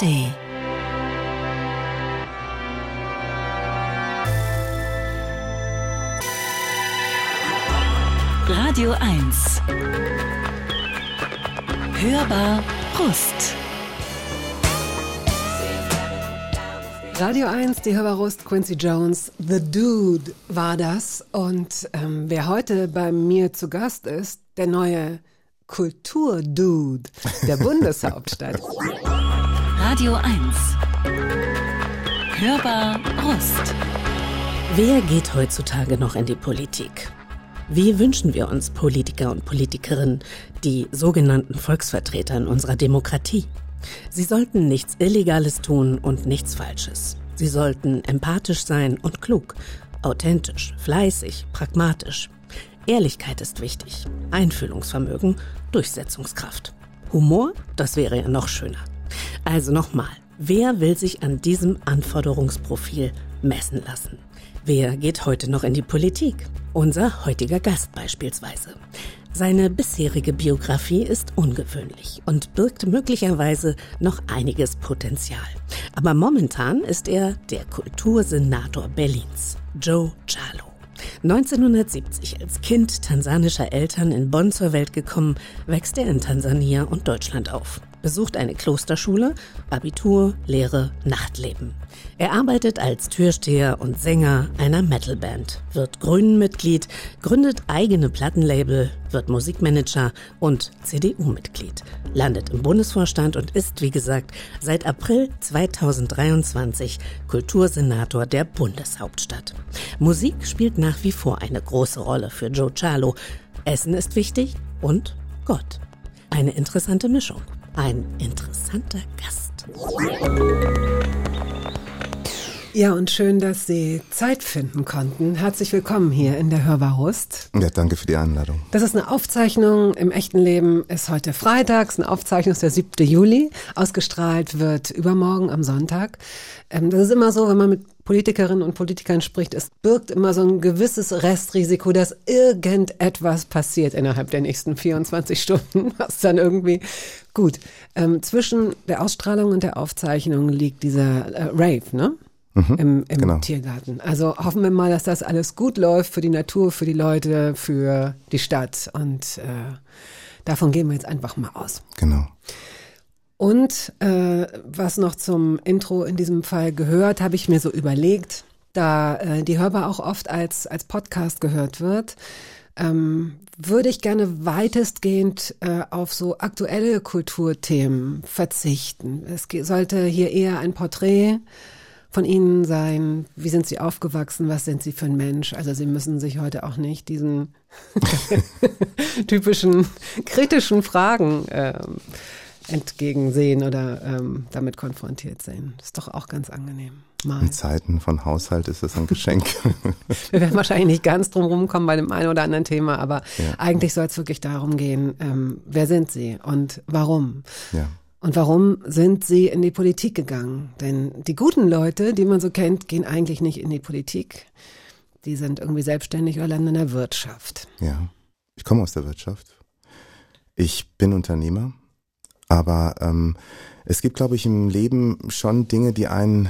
ARD. Radio 1. Hörbar Brust. Radio 1, die Hörbarust, Quincy Jones, The Dude war das. Und ähm, wer heute bei mir zu Gast ist, der neue Kulturdude der Bundeshauptstadt. Radio 1. Hörbar Brust. Wer geht heutzutage noch in die Politik? Wie wünschen wir uns Politiker und Politikerinnen, die sogenannten Volksvertreter in unserer Demokratie? Sie sollten nichts Illegales tun und nichts Falsches. Sie sollten empathisch sein und klug, authentisch, fleißig, pragmatisch. Ehrlichkeit ist wichtig, Einfühlungsvermögen, Durchsetzungskraft. Humor, das wäre ja noch schöner. Also nochmal, wer will sich an diesem Anforderungsprofil messen lassen? Wer geht heute noch in die Politik? Unser heutiger Gast beispielsweise. Seine bisherige Biografie ist ungewöhnlich und birgt möglicherweise noch einiges Potenzial. Aber momentan ist er der Kultursenator Berlins, Joe Chalo. 1970 als Kind tansanischer Eltern in Bonn zur Welt gekommen, wächst er in Tansania und Deutschland auf besucht eine Klosterschule, Abitur, Lehre, Nachtleben. Er arbeitet als Türsteher und Sänger einer Metalband, wird Grünen-Mitglied, gründet eigene Plattenlabel, wird Musikmanager und CDU-Mitglied, landet im Bundesvorstand und ist, wie gesagt, seit April 2023 Kultursenator der Bundeshauptstadt. Musik spielt nach wie vor eine große Rolle für Joe Charlo. Essen ist wichtig und Gott. Eine interessante Mischung ein interessanter Gast. Ja, und schön, dass Sie Zeit finden konnten. Herzlich willkommen hier in der Hörbarust. Ja, danke für die Einladung. Das ist eine Aufzeichnung. Im echten Leben ist heute Freitags. Eine Aufzeichnung ist der 7. Juli. Ausgestrahlt wird übermorgen am Sonntag. Ähm, das ist immer so, wenn man mit Politikerinnen und Politikern spricht, es birgt immer so ein gewisses Restrisiko, dass irgendetwas passiert innerhalb der nächsten 24 Stunden, was dann irgendwie gut. Ähm, zwischen der Ausstrahlung und der Aufzeichnung liegt dieser äh, Rave, ne? Mhm, Im, im genau. Tiergarten. Also hoffen wir mal, dass das alles gut läuft für die Natur, für die Leute, für die Stadt. Und äh, davon gehen wir jetzt einfach mal aus. Genau. Und äh, was noch zum Intro in diesem Fall gehört, habe ich mir so überlegt, da äh, die Hörbar auch oft als, als Podcast gehört wird, ähm, würde ich gerne weitestgehend äh, auf so aktuelle Kulturthemen verzichten. Es sollte hier eher ein Porträt von Ihnen sein. Wie sind Sie aufgewachsen? Was sind Sie für ein Mensch? Also Sie müssen sich heute auch nicht diesen typischen kritischen Fragen ähm, entgegensehen oder ähm, damit konfrontiert sehen. Das ist doch auch ganz angenehm. Mal. In Zeiten von Haushalt ist es ein Geschenk. Wir werden wahrscheinlich nicht ganz drum rumkommen bei dem einen oder anderen Thema, aber ja. eigentlich soll es wirklich darum gehen, ähm, wer sind Sie und warum? Ja. Und warum sind Sie in die Politik gegangen? Denn die guten Leute, die man so kennt, gehen eigentlich nicht in die Politik. Die sind irgendwie selbstständig oder landen in der Wirtschaft. Ja, ich komme aus der Wirtschaft. Ich bin Unternehmer aber ähm, es gibt, glaube ich, im Leben schon Dinge, die einen,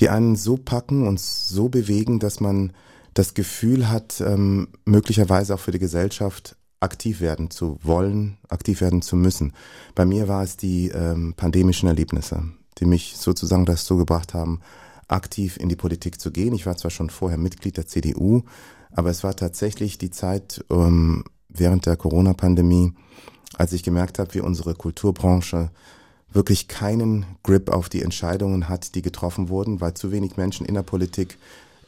die einen so packen und so bewegen, dass man das Gefühl hat, ähm, möglicherweise auch für die Gesellschaft aktiv werden zu wollen, aktiv werden zu müssen. Bei mir war es die ähm, pandemischen Erlebnisse, die mich sozusagen dazu gebracht haben, aktiv in die Politik zu gehen. Ich war zwar schon vorher Mitglied der CDU, aber es war tatsächlich die Zeit ähm, während der Corona-Pandemie, als ich gemerkt habe, wie unsere Kulturbranche wirklich keinen Grip auf die Entscheidungen hat, die getroffen wurden, weil zu wenig Menschen in der Politik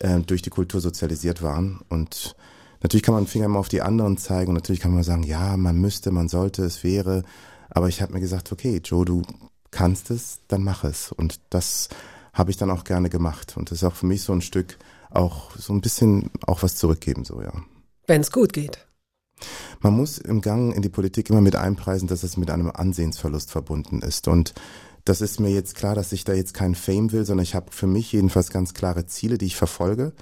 äh, durch die Kultur sozialisiert waren. Und natürlich kann man den Finger immer auf die anderen zeigen und natürlich kann man sagen, ja, man müsste, man sollte, es wäre. Aber ich habe mir gesagt, okay, Joe, du kannst es, dann mach es. Und das habe ich dann auch gerne gemacht. Und das ist auch für mich so ein Stück auch so ein bisschen auch was zurückgeben, so ja. Wenn es gut geht. Man muss im Gang in die Politik immer mit einpreisen, dass es mit einem Ansehensverlust verbunden ist. Und das ist mir jetzt klar, dass ich da jetzt kein Fame will, sondern ich habe für mich jedenfalls ganz klare Ziele, die ich verfolge.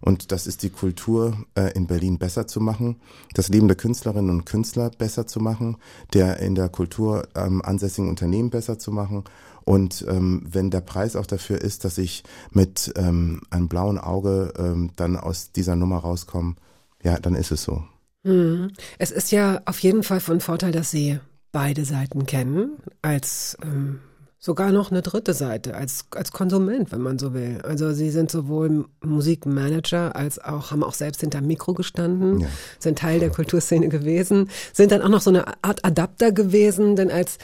Und das ist die Kultur äh, in Berlin besser zu machen, das Leben der Künstlerinnen und Künstler besser zu machen, der in der Kultur ähm, ansässigen Unternehmen besser zu machen. Und ähm, wenn der Preis auch dafür ist, dass ich mit ähm, einem blauen Auge ähm, dann aus dieser Nummer rauskomme, ja, dann ist es so. Mhm. Es ist ja auf jeden Fall von Vorteil, dass Sie beide Seiten kennen, als ähm, sogar noch eine dritte Seite, als, als Konsument, wenn man so will. Also Sie sind sowohl Musikmanager als auch, haben auch selbst hinter Mikro gestanden, ja. sind Teil der Kulturszene gewesen, sind dann auch noch so eine Art Adapter gewesen, denn als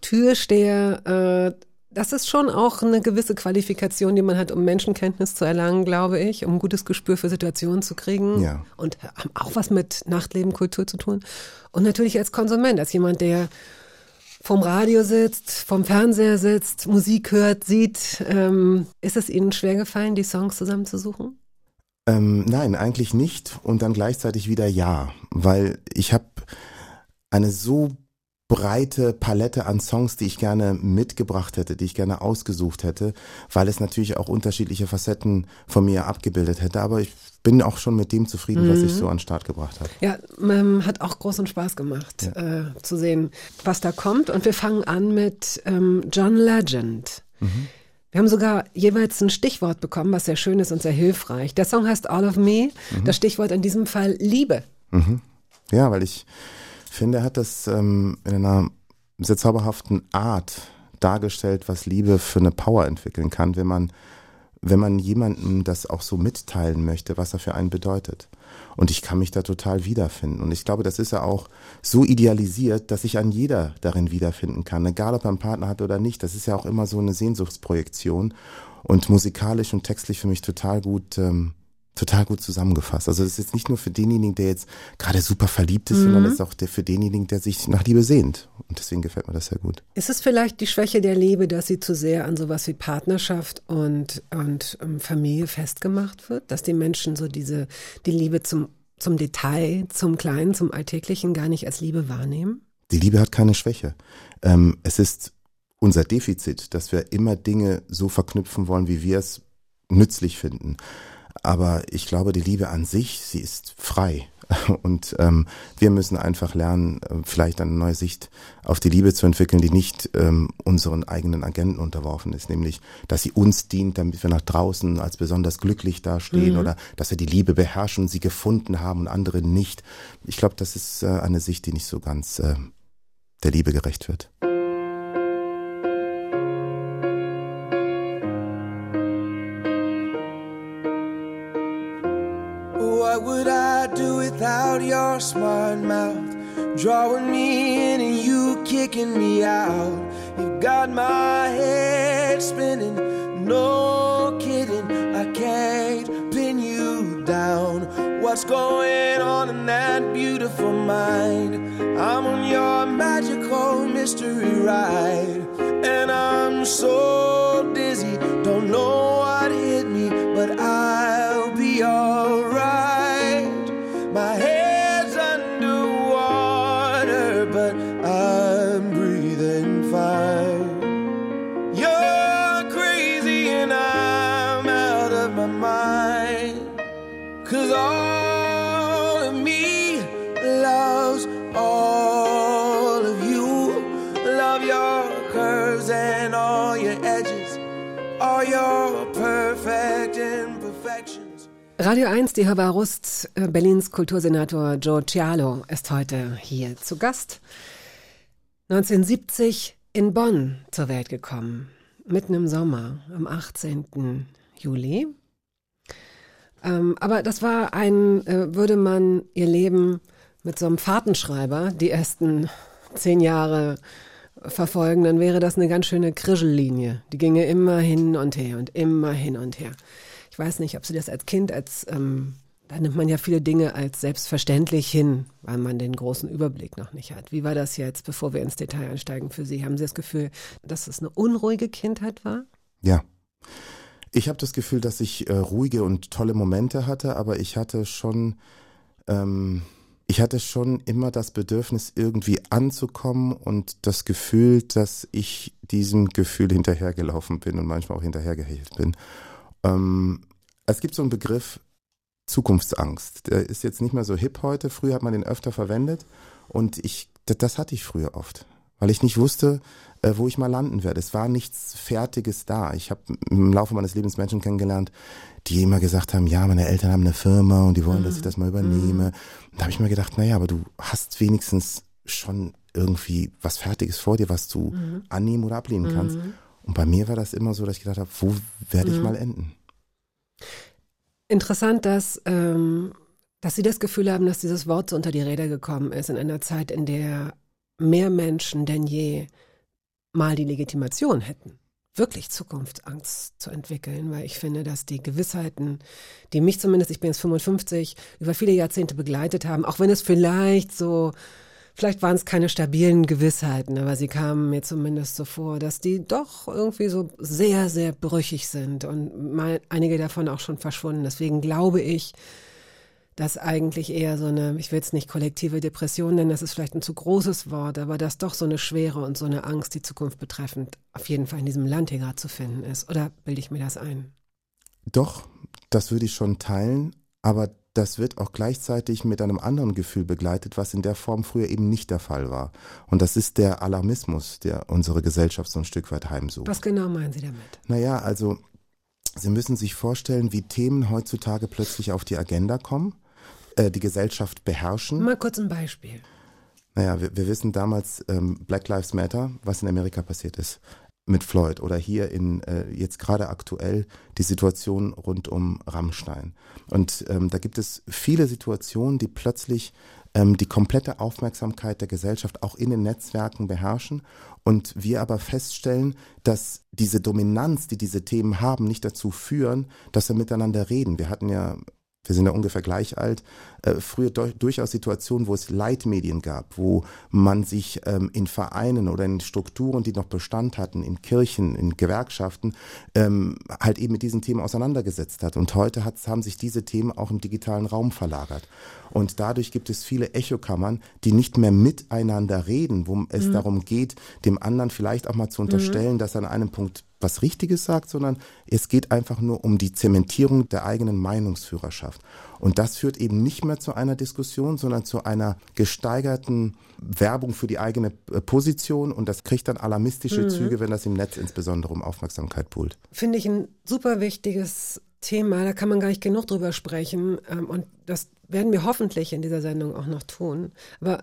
Türsteher, äh, das ist schon auch eine gewisse Qualifikation, die man hat, um Menschenkenntnis zu erlangen, glaube ich, um ein gutes Gespür für Situationen zu kriegen. Ja. Und haben auch was mit Nachtleben, Kultur zu tun. Und natürlich als Konsument, als jemand, der vom Radio sitzt, vom Fernseher sitzt, Musik hört, sieht. Ähm, ist es Ihnen schwer gefallen, die Songs zusammenzusuchen? Ähm, nein, eigentlich nicht. Und dann gleichzeitig wieder ja, weil ich habe eine so breite Palette an Songs, die ich gerne mitgebracht hätte, die ich gerne ausgesucht hätte, weil es natürlich auch unterschiedliche Facetten von mir abgebildet hätte. Aber ich bin auch schon mit dem zufrieden, mhm. was ich mhm. so an den Start gebracht habe. Ja, ähm, hat auch großen Spaß gemacht, ja. äh, zu sehen, was da kommt. Und wir fangen an mit ähm, John Legend. Mhm. Wir haben sogar jeweils ein Stichwort bekommen, was sehr schön ist und sehr hilfreich. Der Song heißt All of Me. Mhm. Das Stichwort in diesem Fall Liebe. Mhm. Ja, weil ich finde, er hat das ähm, in einer sehr zauberhaften Art dargestellt, was Liebe für eine Power entwickeln kann, wenn man, wenn man jemandem das auch so mitteilen möchte, was er für einen bedeutet. Und ich kann mich da total wiederfinden. Und ich glaube, das ist ja auch so idealisiert, dass sich an jeder darin wiederfinden kann. Egal, ob er einen Partner hat oder nicht. Das ist ja auch immer so eine Sehnsuchtsprojektion. Und musikalisch und textlich für mich total gut ähm, total gut zusammengefasst. Also es ist jetzt nicht nur für denjenigen, der jetzt gerade super verliebt ist, mhm. sondern es ist auch der, für denjenigen, der sich nach Liebe sehnt. Und deswegen gefällt mir das sehr gut. Ist es vielleicht die Schwäche der Liebe, dass sie zu sehr an sowas wie Partnerschaft und, und um, ähm, Familie festgemacht wird? Dass die Menschen so diese, die Liebe zum, zum Detail, zum Kleinen, zum Alltäglichen gar nicht als Liebe wahrnehmen? Die Liebe hat keine Schwäche. Ähm, es ist unser Defizit, dass wir immer Dinge so verknüpfen wollen, wie wir es nützlich finden. Aber ich glaube, die Liebe an sich, sie ist frei. Und ähm, wir müssen einfach lernen, äh, vielleicht eine neue Sicht auf die Liebe zu entwickeln, die nicht ähm, unseren eigenen Agenten unterworfen ist, nämlich, dass sie uns dient, damit wir nach draußen als besonders glücklich dastehen mhm. oder dass wir die Liebe beherrschen, sie gefunden haben und andere nicht. Ich glaube, das ist äh, eine Sicht, die nicht so ganz äh, der Liebe gerecht wird. Without your smart mouth. Drawing me in and you kicking me out. You've got my head spinning, no kidding. I can't pin you down. What's going on in that beautiful mind? I'm on your magical mystery ride, and I'm so Radio 1, die Hörbar Rust, äh, Berlins Kultursenator Joe Cialo ist heute hier zu Gast. 1970 in Bonn zur Welt gekommen, mitten im Sommer, am 18. Juli. Ähm, aber das war ein, äh, würde man ihr Leben mit so einem Fahrtenschreiber die ersten zehn Jahre verfolgen, dann wäre das eine ganz schöne Krischellinie. Die ginge immer hin und her und immer hin und her. Ich weiß nicht, ob Sie das als Kind, als ähm, da nimmt man ja viele Dinge als selbstverständlich hin, weil man den großen Überblick noch nicht hat. Wie war das jetzt, bevor wir ins Detail einsteigen für Sie? Haben Sie das Gefühl, dass es eine unruhige Kindheit war? Ja. Ich habe das Gefühl, dass ich äh, ruhige und tolle Momente hatte, aber ich hatte schon, ähm, ich hatte schon immer das Bedürfnis, irgendwie anzukommen und das Gefühl, dass ich diesem Gefühl hinterhergelaufen bin und manchmal auch hinterhergehechelt bin. Ähm, es gibt so einen Begriff, Zukunftsangst. Der ist jetzt nicht mehr so hip heute. Früher hat man den öfter verwendet und ich, das, hatte ich früher oft, weil ich nicht wusste, äh, wo ich mal landen werde. Es war nichts Fertiges da. Ich habe im Laufe meines Lebens Menschen kennengelernt, die immer gesagt haben, ja, meine Eltern haben eine Firma und die wollen, dass ich das mal übernehme. Und da habe ich mir gedacht, naja, aber du hast wenigstens schon irgendwie was Fertiges vor dir, was du annehmen oder ablehnen kannst. Und bei mir war das immer so, dass ich gedacht habe, wo werde ich mal enden? Interessant, dass, ähm, dass Sie das Gefühl haben, dass dieses Wort so unter die Räder gekommen ist in einer Zeit, in der mehr Menschen denn je mal die Legitimation hätten, wirklich Zukunftsangst zu entwickeln, weil ich finde, dass die Gewissheiten, die mich zumindest, ich bin jetzt 55, über viele Jahrzehnte begleitet haben, auch wenn es vielleicht so Vielleicht waren es keine stabilen Gewissheiten, aber sie kamen mir zumindest so vor, dass die doch irgendwie so sehr, sehr brüchig sind und mal, einige davon auch schon verschwunden. Deswegen glaube ich, dass eigentlich eher so eine, ich will es nicht kollektive Depression nennen, das ist vielleicht ein zu großes Wort, aber dass doch so eine Schwere und so eine Angst, die Zukunft betreffend, auf jeden Fall in diesem Land hier gerade zu finden ist. Oder bilde ich mir das ein? Doch, das würde ich schon teilen, aber das wird auch gleichzeitig mit einem anderen Gefühl begleitet, was in der Form früher eben nicht der Fall war. Und das ist der Alarmismus, der unsere Gesellschaft so ein Stück weit heimsucht. Was genau meinen Sie damit? Naja, also Sie müssen sich vorstellen, wie Themen heutzutage plötzlich auf die Agenda kommen, äh, die Gesellschaft beherrschen. Mal kurz ein Beispiel. Naja, wir, wir wissen damals ähm, Black Lives Matter, was in Amerika passiert ist mit Floyd oder hier in äh, jetzt gerade aktuell die Situation rund um Rammstein. Und ähm, da gibt es viele Situationen, die plötzlich ähm, die komplette Aufmerksamkeit der Gesellschaft auch in den Netzwerken beherrschen und wir aber feststellen, dass diese Dominanz, die diese Themen haben, nicht dazu führen, dass wir miteinander reden. Wir hatten ja wir sind ja ungefähr gleich alt, äh, früher durchaus Situationen, wo es Leitmedien gab, wo man sich ähm, in Vereinen oder in Strukturen, die noch Bestand hatten, in Kirchen, in Gewerkschaften, ähm, halt eben mit diesen Themen auseinandergesetzt hat. Und heute hat, haben sich diese Themen auch im digitalen Raum verlagert. Und dadurch gibt es viele Echokammern, die nicht mehr miteinander reden, wo es mhm. darum geht, dem anderen vielleicht auch mal zu unterstellen, mhm. dass er an einem Punkt was Richtiges sagt, sondern es geht einfach nur um die Zementierung der eigenen Meinungsführerschaft. Und das führt eben nicht mehr zu einer Diskussion, sondern zu einer gesteigerten Werbung für die eigene äh, Position und das kriegt dann alarmistische mhm. Züge, wenn das im Netz insbesondere um Aufmerksamkeit poolt. Finde ich ein super wichtiges Thema, da kann man gar nicht genug drüber sprechen ähm, und das werden wir hoffentlich in dieser Sendung auch noch tun. Aber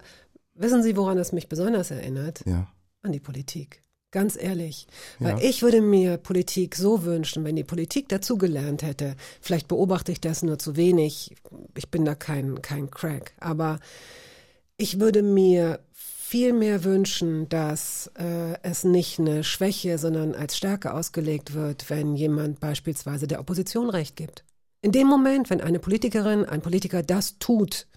wissen Sie, woran es mich besonders erinnert? Ja. An die Politik. Ganz ehrlich. Weil ja. ich würde mir Politik so wünschen, wenn die Politik dazugelernt hätte. Vielleicht beobachte ich das nur zu wenig. Ich bin da kein, kein Crack. Aber ich würde mir viel mehr wünschen, dass äh, es nicht eine Schwäche, sondern als Stärke ausgelegt wird, wenn jemand beispielsweise der Opposition Recht gibt. In dem Moment, wenn eine Politikerin, ein Politiker das tut,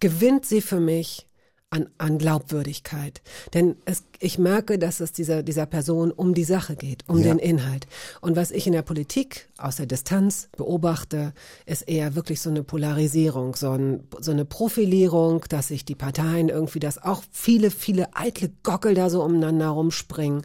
gewinnt sie für mich an, an Glaubwürdigkeit. Denn es, ich merke, dass es dieser, dieser Person um die Sache geht, um ja. den Inhalt. Und was ich in der Politik aus der Distanz beobachte, ist eher wirklich so eine Polarisierung, so, ein, so eine Profilierung, dass sich die Parteien irgendwie, dass auch viele, viele eitle Gockel da so umeinander rumspringen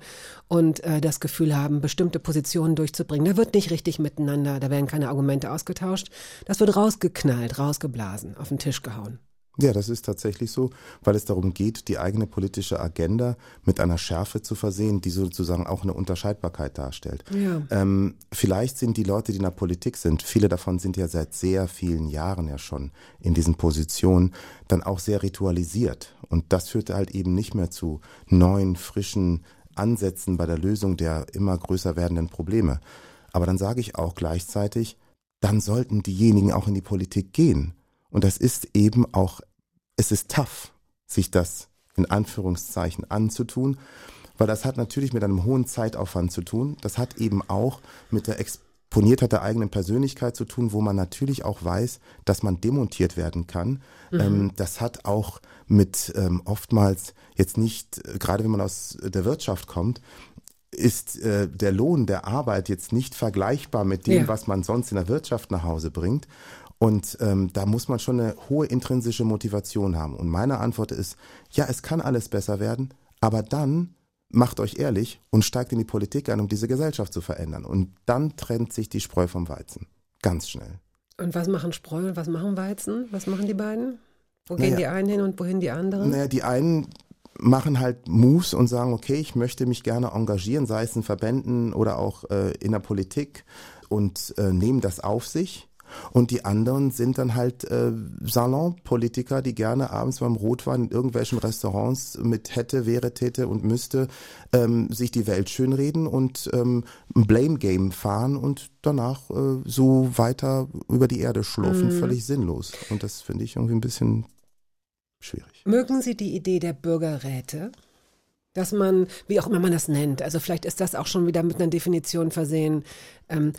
und äh, das Gefühl haben, bestimmte Positionen durchzubringen. Da wird nicht richtig miteinander, da werden keine Argumente ausgetauscht. Das wird rausgeknallt, rausgeblasen, auf den Tisch gehauen. Ja, das ist tatsächlich so, weil es darum geht, die eigene politische Agenda mit einer Schärfe zu versehen, die sozusagen auch eine Unterscheidbarkeit darstellt. Ja. Ähm, vielleicht sind die Leute, die in der Politik sind, viele davon sind ja seit sehr vielen Jahren ja schon in diesen Positionen, dann auch sehr ritualisiert. Und das führt halt eben nicht mehr zu neuen, frischen Ansätzen bei der Lösung der immer größer werdenden Probleme. Aber dann sage ich auch gleichzeitig, dann sollten diejenigen auch in die Politik gehen. Und das ist eben auch es ist tough, sich das in Anführungszeichen anzutun, weil das hat natürlich mit einem hohen Zeitaufwand zu tun. Das hat eben auch mit der Exponiertheit der eigenen Persönlichkeit zu tun, wo man natürlich auch weiß, dass man demontiert werden kann. Mhm. Ähm, das hat auch mit ähm, oftmals jetzt nicht, gerade wenn man aus der Wirtschaft kommt, ist äh, der Lohn der Arbeit jetzt nicht vergleichbar mit dem, ja. was man sonst in der Wirtschaft nach Hause bringt. Und ähm, da muss man schon eine hohe intrinsische Motivation haben. Und meine Antwort ist, ja, es kann alles besser werden, aber dann macht euch ehrlich und steigt in die Politik ein, um diese Gesellschaft zu verändern. Und dann trennt sich die Spreu vom Weizen. Ganz schnell. Und was machen Spreu und was machen Weizen? Was machen die beiden? Wo gehen Naja. die einen hin und wohin die anderen? Naja, die einen machen halt Moves und sagen, okay, ich möchte mich gerne engagieren, sei es in Verbänden oder auch äh, in der Politik und äh, nehmen das auf sich. Und die anderen sind dann halt äh, Salonpolitiker, die gerne abends beim Rotwein in irgendwelchen Restaurants mit hätte, wäre, täte und müsste ähm, sich die Welt schönreden und ähm, ein Blame Game fahren und danach äh, so weiter über die Erde schlurfen, völlig sinnlos. Und das finde ich irgendwie ein bisschen schwierig. Mögen Sie die Idee der Bürgerräte? Dass man, wie auch immer man das nennt, also vielleicht ist das auch schon wieder mit einer Definition versehen, ähm,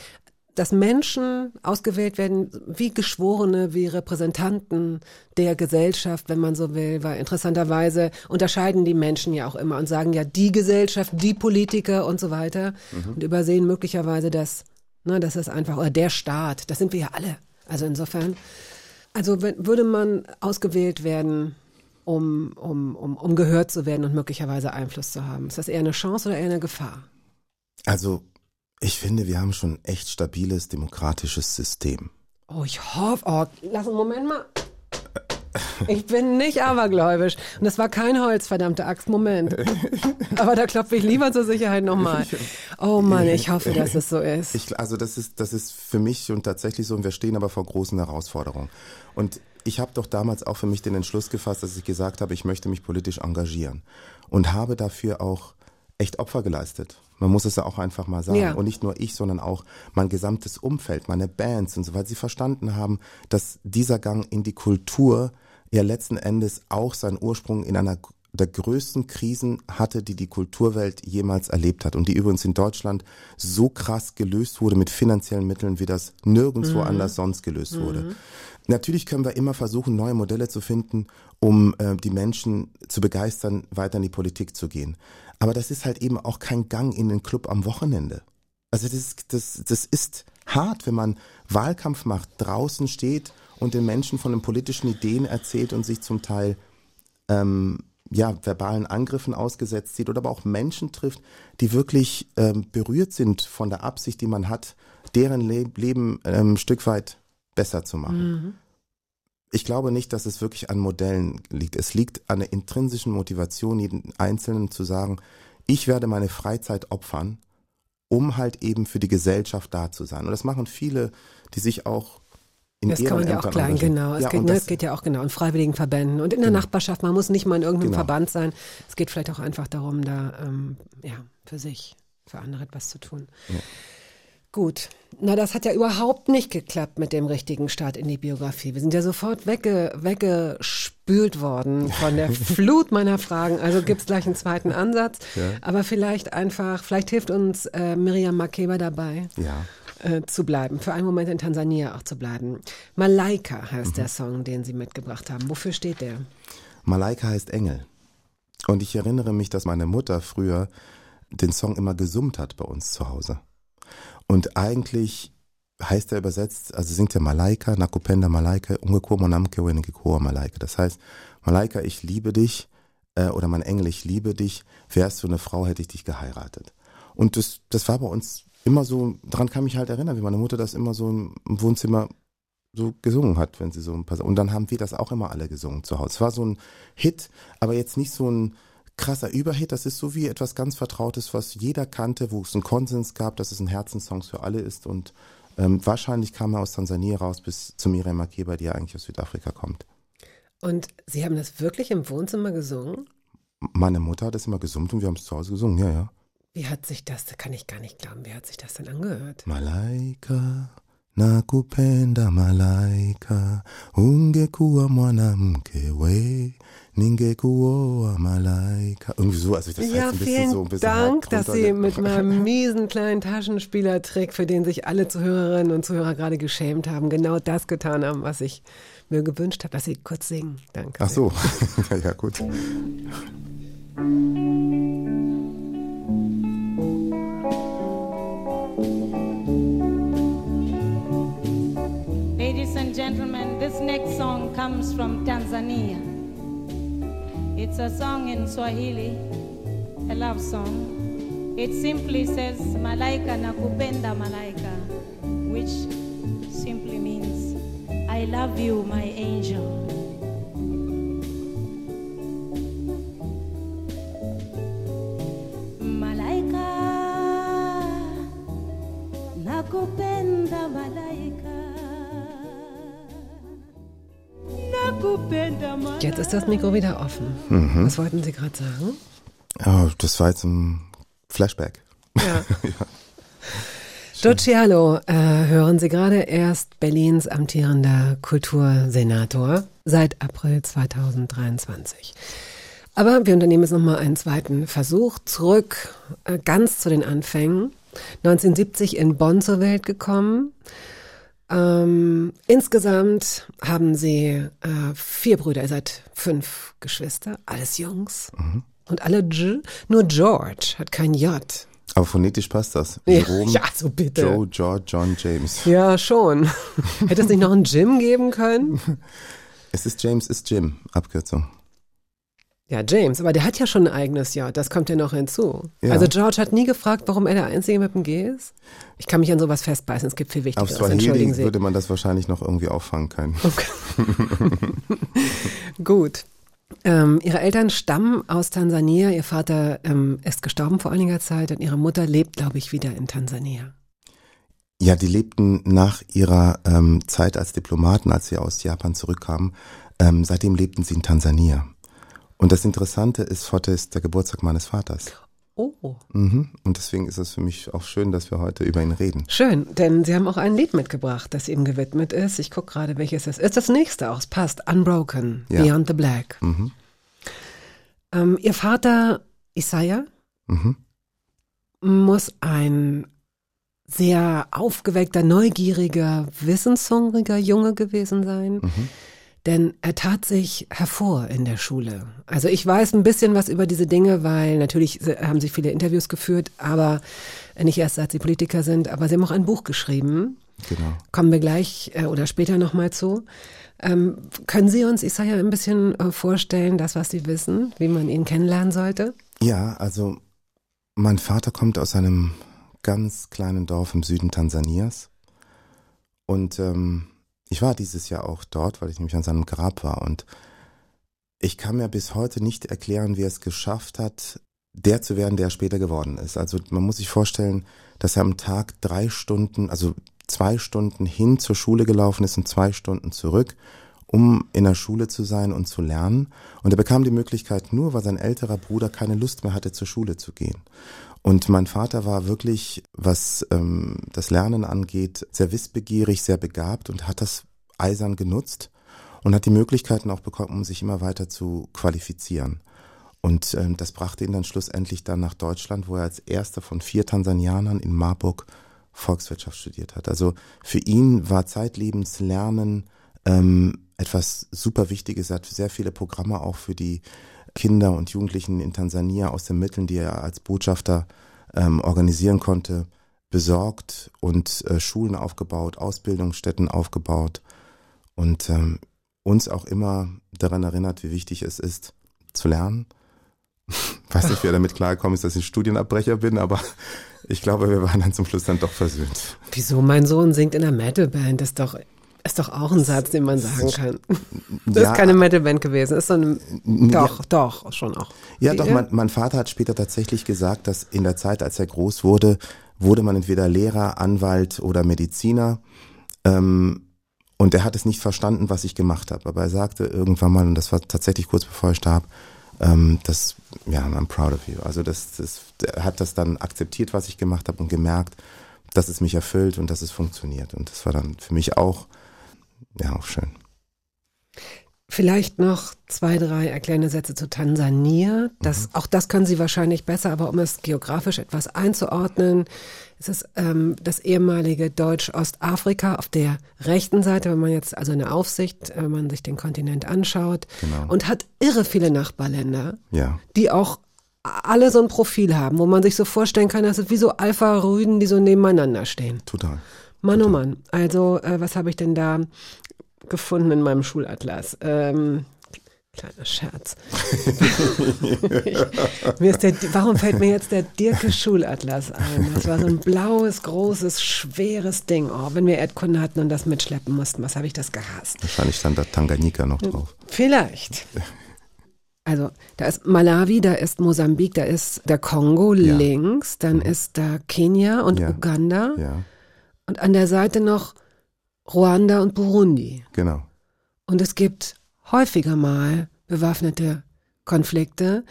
dass Menschen ausgewählt werden wie Geschworene, wie Repräsentanten der Gesellschaft, wenn man so will, weil interessanterweise unterscheiden die Menschen ja auch immer und sagen ja die Gesellschaft, die Politiker und so weiter und übersehen möglicherweise das, ne, das ist einfach, oder der Staat, das sind wir ja alle. Also insofern, also wenn, würde man ausgewählt werden, um, um, um, um gehört zu werden und möglicherweise Einfluss zu haben? Ist das eher eine Chance oder eher eine Gefahr? Also, ich finde, wir haben schon ein echt stabiles demokratisches System. Oh, ich hoffe, oh, lass einen Moment mal. Ich bin nicht abergläubisch. Und das war kein Holz, verdammte Axt. Moment. Aber da klopfe ich lieber zur Sicherheit nochmal. Oh Mann, ich hoffe, dass es so ist. Ich, also das ist, das ist für mich und tatsächlich so, und wir stehen aber vor großen Herausforderungen. Und ich habe doch damals auch für mich den Entschluss gefasst, dass ich gesagt habe, ich möchte mich politisch engagieren. Und habe dafür auch echt Opfer geleistet. Man muss es ja auch einfach mal sagen. Ja. Und nicht nur ich, sondern auch mein gesamtes Umfeld, meine Bands und so, weil sie verstanden haben, dass dieser Gang in die Kultur ja letzten Endes auch seinen Ursprung in einer der größten Krisen hatte, die die Kulturwelt jemals erlebt hat und die übrigens in Deutschland so krass gelöst wurde mit finanziellen Mitteln, wie das nirgendwo anders sonst gelöst wurde. Natürlich können wir immer versuchen, neue Modelle zu finden, um äh, die Menschen zu begeistern, weiter in die Politik zu gehen. Aber das ist halt eben auch kein Gang in den Club am Wochenende. Also das, das, das ist hart, wenn man Wahlkampf macht, draußen steht und den Menschen von den politischen Ideen erzählt und sich zum Teil ähm, ja, verbalen Angriffen ausgesetzt sieht oder aber auch Menschen trifft, die wirklich ähm, berührt sind von der Absicht, die man hat, deren Le Leben ähm, ein Stück weit besser zu machen. Ich glaube nicht, dass es wirklich an Modellen liegt. Es liegt an der intrinsischen Motivation, jeden Einzelnen zu sagen, ich werde meine Freizeit opfern, um halt eben für die Gesellschaft da zu sein. Und das machen viele, die sich auch in Das kann man ja auch klein, genau. Es, Ja, geht, ne, das- es geht ja auch genau in freiwilligen Verbänden und in der Nachbarschaft. Man muss nicht mal in irgendeinem Genau. Verband sein. Es geht vielleicht auch einfach darum, da ähm, ja für sich, für andere etwas zu tun. Gut, na das hat ja überhaupt nicht geklappt mit dem richtigen Start in die Biografie. Wir sind ja sofort wegge, weggespült worden von der Flut meiner Fragen. Also gibt's gleich einen zweiten Ansatz. Aber vielleicht einfach, vielleicht hilft uns äh, Miriam Makeba dabei Ja. äh, zu bleiben, für einen Moment in Tansania auch zu bleiben. Malaika Mhm. heißt der Song, den Sie mitgebracht haben. Wofür steht der? Malaika heißt Engel. Und ich erinnere mich, dass meine Mutter früher den Song immer gesummt hat bei uns zu Hause. Und eigentlich heißt er übersetzt, also singt er Malaika, Nakupenda Malaika, Ungeko Monamke Wenigikoa Malaika. Das heißt, Malaika, ich liebe dich, äh, oder mein Engel, ich liebe dich, wärst du eine Frau, hätte ich dich geheiratet. Und das, das war bei uns immer so, daran kann mich halt erinnern, wie meine Mutter das immer so im Wohnzimmer so gesungen hat, wenn sie so ein paar und dann haben wir das auch immer alle gesungen zu Hause. Es war so ein Hit, aber jetzt nicht so ein krasser Überhit, das ist so wie etwas ganz Vertrautes, was jeder kannte, wo es einen Konsens gab, dass es ein Herzenssong für alle ist und ähm, wahrscheinlich kam er aus Tansania raus bis zu Miriam Makeba, die ja eigentlich aus Südafrika kommt. Und Sie haben das wirklich im Wohnzimmer gesungen? Meine Mutter hat es immer gesummt und wir haben es zu Hause gesungen, ja, ja. Wie hat sich das, da kann ich gar nicht glauben, wie hat sich das denn angehört? Malaika nakupenda malaika ungekuwa mwanamke we ningekuoa malaika irgendwie so also das heißt Ja, ein bisschen vielen so ein bisschen Dank, dass Sie mit meinem miesen kleinen Taschenspielertrick, für den sich alle Zuhörerinnen und Zuhörer gerade geschämt haben, genau das getan haben, was ich mir gewünscht habe, dass Sie kurz singen. Danke. Ach so ja, ja gut Ladies and gentlemen, this next song comes from Tanzania. It's a song in Swahili, a love song. It simply says Malaika nakupenda malaika, which simply means I love you, my angel. Malaika, nakupenda malaika. Jetzt ist das Mikro wieder offen. Mhm. Was wollten Sie gerade sagen? Oh, das war jetzt ein Flashback. Ja. Giugialo, äh, hören Sie gerade erst Berlins amtierender Kultursenator seit April 2023. Aber wir unternehmen jetzt nochmal einen zweiten Versuch zurück, äh, ganz zu den Anfängen. 1970 in Bonn zur Welt gekommen. Ähm, insgesamt haben Sie äh, vier Brüder, ihr seid fünf Geschwister, alles Jungs. Und alle G, nur George hat kein J. Aber phonetisch passt das. Ja, Jerome, ja, so bitte. Joe, George, John, James. Ja, schon. Hätte es nicht noch einen Jim geben können? Es ist James, ist Jim, Abkürzung. Ja, James, aber der hat ja schon ein eigenes J, das kommt ja noch hinzu. Ja. Also George hat nie gefragt, warum er der Einzige mit dem G ist. Ich kann mich an sowas festbeißen, es gibt viel Auf Wichtigeres, entschuldigen Swahili würde man das wahrscheinlich noch irgendwie auffangen können. Gut. Ähm, ihre Eltern stammen aus Tansania. Ihr Vater ähm, ist gestorben vor einiger Zeit und ihre Mutter lebt, glaube ich, wieder in Tansania. Ja, die lebten nach ihrer ähm, Zeit als Diplomaten, als sie aus Japan zurückkamen. Ähm, seitdem lebten sie in Tansania. Und das Interessante ist, heute ist der Geburtstag meines Vaters. Oh. Mhm. Und deswegen ist es für mich auch schön, dass wir heute über ihn reden. Schön, denn Sie haben auch ein Lied mitgebracht, das ihm gewidmet ist. Ich gucke gerade, welches es ist. Das nächste auch, es passt. Unbroken, Ja. Beyond the Black. Mhm. Ähm, ihr Vater, Isaiah, Mhm. muss ein sehr aufgeweckter, neugieriger, wissenshungriger Junge gewesen sein. Mhm. Denn er tat sich hervor in der Schule. Also ich weiß ein bisschen was über diese Dinge, weil natürlich haben sie viele Interviews geführt, aber nicht erst seit sie Politiker sind, aber sie haben auch ein Buch geschrieben. Genau. Kommen wir gleich äh, oder später nochmal zu. Ähm, können Sie uns Isaiah ein bisschen äh, vorstellen, das, was Sie wissen, wie man ihn kennenlernen sollte? Ja, also mein Vater kommt aus einem ganz kleinen Dorf im Süden Tansanias. Und ähm, ich war dieses Jahr auch dort, weil ich nämlich an seinem Grab war. Und ich kann mir bis heute nicht erklären, wie er es geschafft hat, der zu werden, der er später geworden ist. Also man muss sich vorstellen, dass er am Tag drei Stunden, also zwei Stunden hin zur Schule gelaufen ist und zwei Stunden zurück, um in der Schule zu sein und zu lernen. Und er bekam die Möglichkeit nur, weil sein älterer Bruder keine Lust mehr hatte, zur Schule zu gehen. Und mein Vater war wirklich, was ähm, das Lernen angeht, sehr wissbegierig, sehr begabt und hat das eisern genutzt und hat die Möglichkeiten auch bekommen, um sich immer weiter zu qualifizieren. Und ähm, das brachte ihn dann schlussendlich dann nach Deutschland, wo er als erster von vier Tansanianern in Marburg Volkswirtschaft studiert hat. Also für ihn war zeitlebens Lernen ähm, etwas super Wichtiges. Er hat sehr viele Programme auch für die Kinder und Jugendlichen in Tansania aus den Mitteln, die er als Botschafter ähm, organisieren konnte, besorgt und äh, Schulen aufgebaut, Ausbildungsstätten aufgebaut und ähm, uns auch immer daran erinnert, wie wichtig es ist, zu lernen. Weiß nicht, wer damit klargekommen ist, dass ich Studienabbrecher bin, aber ich glaube, wir waren dann zum Schluss dann doch versöhnt. Wieso? Mein Sohn singt in einer Metalband. Das ist doch, ist doch auch ein Satz, den man sagen kann. Das Ja. ist keine Metalband gewesen. Ist so ein, Ja. doch, doch, schon auch. Ja, doch, mein, mein Vater hat später tatsächlich gesagt, dass in der Zeit, als er groß wurde, wurde man entweder Lehrer, Anwalt oder Mediziner. Ähm, und er hat es nicht verstanden, was ich gemacht habe. Aber er sagte irgendwann mal, und das war tatsächlich kurz bevor er starb, ähm, das, ja, I'm proud of you. Also das, das, er hat das dann akzeptiert, was ich gemacht habe und gemerkt, dass es mich erfüllt und dass es funktioniert. Und das war dann für mich auch, ja, auch schön. Vielleicht noch zwei, drei erklärende Sätze zu Tansania. Das, Auch das können Sie wahrscheinlich besser, aber um es geografisch etwas einzuordnen, es ist ähm, das ehemalige Deutsch-Ostafrika auf der rechten Seite, wenn man jetzt also eine Aufsicht, wenn man sich den Kontinent anschaut Genau. und hat irre viele Nachbarländer, Ja. die auch alle so ein Profil haben, wo man sich so vorstellen kann, das ist wie so Alpha-Rüden, die so nebeneinander stehen. Total. Mann, oh Mann. Also, äh, was habe ich denn da gefunden in meinem Schulatlas? Ähm, Kleiner Scherz. ich, mir ist der, warum fällt mir jetzt der Dirke Schulatlas ein? Das war so ein blaues, großes, schweres Ding. Oh, wenn wir Erdkunde hatten und das mitschleppen mussten, was habe ich das gehasst? Wahrscheinlich stand da Tanganyika noch drauf. Vielleicht. Also da ist Malawi, da ist Mosambik, da ist der Kongo Ja. links, dann ist da Kenia und Ja. Uganda Ja, und an der Seite noch Ruanda und Burundi. genau. Und es gibt häufiger mal bewaffnete Konflikte,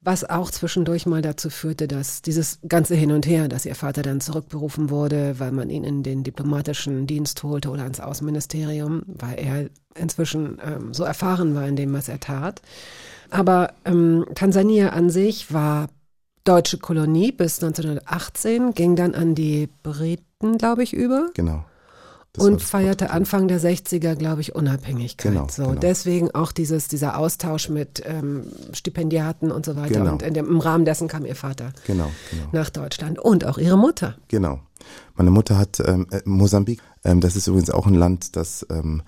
was auch zwischendurch mal dazu führte, dass dieses ganze Hin und Her, dass ihr Vater dann zurückberufen wurde, weil man ihn in den diplomatischen Dienst holte oder ans Außenministerium, weil er inzwischen ähm, so erfahren war in dem, was er tat. Aber ähm, Tansania an sich war deutsche Kolonie bis 1918, ging dann an die Briten, glaube ich, über Genau. Das und feierte. Anfang der 60er, glaube ich, Unabhängigkeit. Genau, so, genau. deswegen auch dieses, dieser Austausch mit ähm, Stipendiaten und so weiter. Genau. Und in dem, im Rahmen dessen kam ihr Vater Genau, genau. nach Deutschland und auch ihre Mutter. Genau. Meine Mutter hat ähm, äh, Mosambik. Ähm, das ist übrigens auch ein Land, das ähm,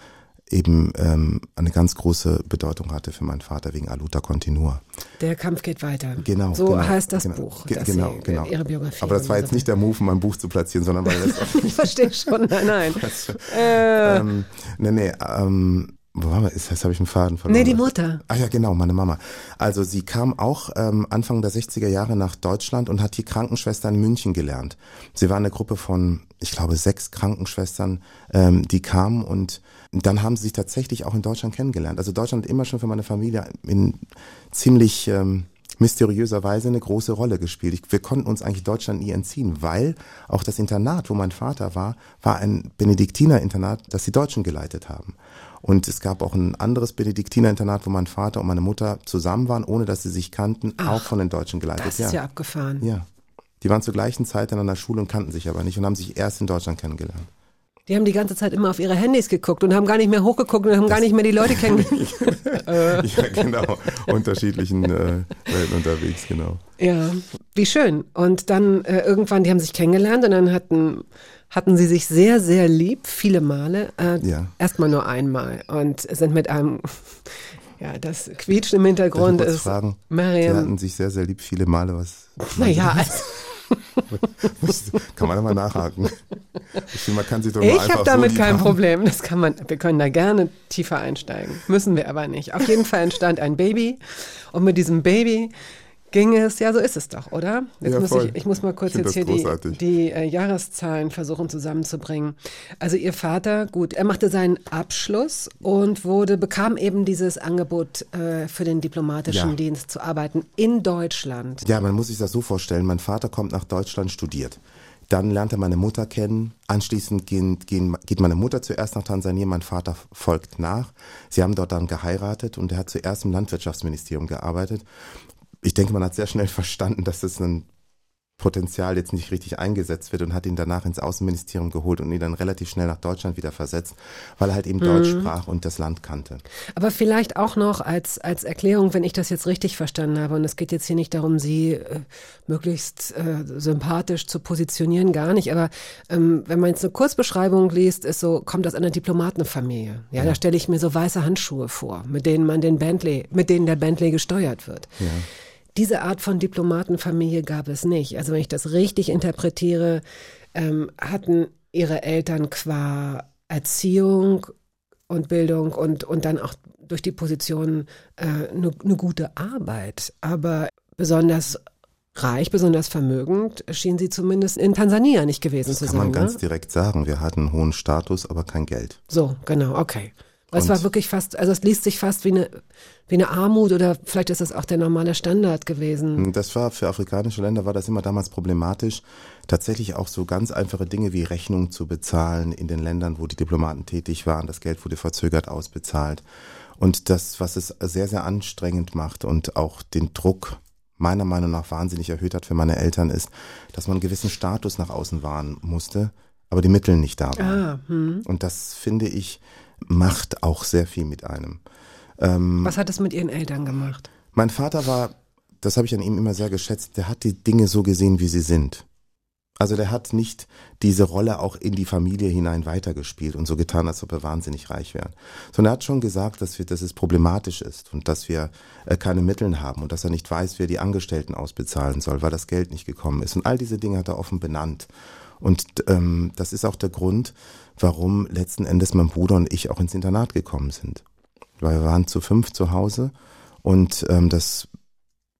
eben ähm, eine ganz große Bedeutung hatte für meinen Vater wegen Aluta Continua. Der Kampf geht weiter. Genau. So genau, heißt das genau, Buch. Ge das genau, sie, genau. Ihre Biografie. Aber das war jetzt nicht der Move, mein Buch zu platzieren, sondern weil das Ich verstehe schon, nein, nein. äh, ähm, nee, nee, ähm, wo waren wir? Ist- Jetzt habe ich einen Faden verloren. nee, die Mutter. Ah ja, genau, meine Mama. Also sie kam auch ähm, Anfang der 60er Jahre nach Deutschland und hat die Krankenschwester in München gelernt. Sie war eine Gruppe von, ich glaube, sechs Krankenschwestern, ähm, die kamen und dann haben sie sich tatsächlich auch in Deutschland kennengelernt. Also Deutschland hat immer schon für meine Familie in ziemlich ähm, mysteriöser Weise eine große Rolle gespielt. Ich, wir konnten uns eigentlich Deutschland nie entziehen, weil auch das Internat, wo mein Vater war, war ein Benediktinerinternat, das die Deutschen geleitet haben. Und es gab auch ein anderes Benediktinerinternat, wo mein Vater und meine Mutter zusammen waren, ohne dass sie sich kannten, auch von den Deutschen geleitet. Das ist ja abgefahren. ja. Die waren zur gleichen Zeit in einer Schule und kannten sich aber nicht und haben sich erst in Deutschland kennengelernt. Die haben die ganze Zeit immer auf ihre Handys geguckt und haben gar nicht mehr hochgeguckt und haben gar nicht mehr die Leute kennengelernt. ja, genau. Unterschiedlichen äh, Welten unterwegs, genau. Ja, wie schön. Und dann äh, irgendwann, die haben sich kennengelernt und dann hatten, hatten sie sich sehr, sehr lieb, viele Male. Äh, Ja. Erstmal nur einmal und sind mit einem, ja, das Quietschen im Hintergrund ist fragen? Die Mariam. hatten sich sehr, sehr lieb viele Male. Was Naja, also, kann man da mal nachhaken? Ich finde, man kann sich doch nur ich habe damit so kein haben. Problem. Das kann man, wir können da gerne tiefer einsteigen. Müssen wir aber nicht. Auf jeden Fall entstand ein Baby und mit diesem Baby ging es, ja, so ist es doch, oder? Jetzt Ja, muss ich, ich muss mal kurz jetzt hier die, großartig. die äh, Jahreszahlen versuchen zusammenzubringen. Also ihr Vater, gut, er machte seinen Abschluss und wurde, bekam eben dieses Angebot äh, für den diplomatischen Ja. Dienst zu arbeiten in Deutschland. Ja, man muss sich das so vorstellen. Mein Vater kommt nach Deutschland, studiert. Dann lernt er meine Mutter kennen. Anschließend gehen, gehen, geht meine Mutter zuerst nach Tansania, mein Vater folgt nach. Sie haben dort dann geheiratet und er hat zuerst im Landwirtschaftsministerium gearbeitet. Ich denke, man hat sehr schnell verstanden, dass das ein Potenzial jetzt nicht richtig eingesetzt wird und hat ihn danach ins Außenministerium geholt und ihn dann relativ schnell nach Deutschland wieder versetzt, weil er halt eben Deutsch sprach und das Land kannte. Aber vielleicht auch noch als, als Erklärung, wenn ich das jetzt richtig verstanden habe, und es geht jetzt hier nicht darum, Sie äh, möglichst äh, sympathisch zu positionieren, gar nicht, aber ähm, wenn man jetzt eine Kurzbeschreibung liest, ist so, kommt aus einer Diplomatenfamilie. Ja, da stelle ich mir so weiße Handschuhe vor, mit denen man den Bentley, mit denen der Bentley gesteuert wird. Ja. Diese Art von Diplomatenfamilie gab es nicht. Also wenn ich das richtig interpretiere, ähm, hatten ihre Eltern qua Erziehung und Bildung und, und dann auch durch die Position eine äh, ne ne gute Arbeit. Aber besonders reich, besonders vermögend schien sie zumindest in Tansania nicht gewesen Das zu kann sein. man ganz ne? direkt sagen. Wir hatten einen hohen Status, aber kein Geld. So, genau, okay. Es war wirklich fast, also es liest sich fast wie eine, wie eine Armut oder vielleicht ist das auch der normale Standard gewesen. Das war für afrikanische Länder war das immer damals problematisch, tatsächlich auch so ganz einfache Dinge wie Rechnungen zu bezahlen in den Ländern, wo die Diplomaten tätig waren. Das Geld wurde verzögert ausbezahlt. Und das, was es sehr, sehr anstrengend macht und auch den Druck meiner Meinung nach wahnsinnig erhöht hat für meine Eltern, ist, dass man einen gewissen Status nach außen wahren musste, aber die Mittel nicht da waren. Ah, hm. Und das finde ich macht auch sehr viel mit einem. Ähm, Was hat es mit Ihren Eltern gemacht? mein Vater war, das habe ich an ihm immer sehr geschätzt, der hat die Dinge so gesehen, wie sie sind. Also der hat nicht diese Rolle auch in die Familie hinein weitergespielt und so getan, als ob er wahnsinnig reich wäre. Sondern er hat schon gesagt, dass, wir, dass es problematisch ist und dass wir äh, keine Mittel haben und dass er nicht weiß, wer die Angestellten ausbezahlen soll, weil das Geld nicht gekommen ist. Und all diese Dinge hat er offen benannt. Und ähm, das ist auch der Grund, warum letzten Endes mein Bruder und ich auch ins Internat gekommen sind. Weil wir waren zu fünf zu Hause und ähm, das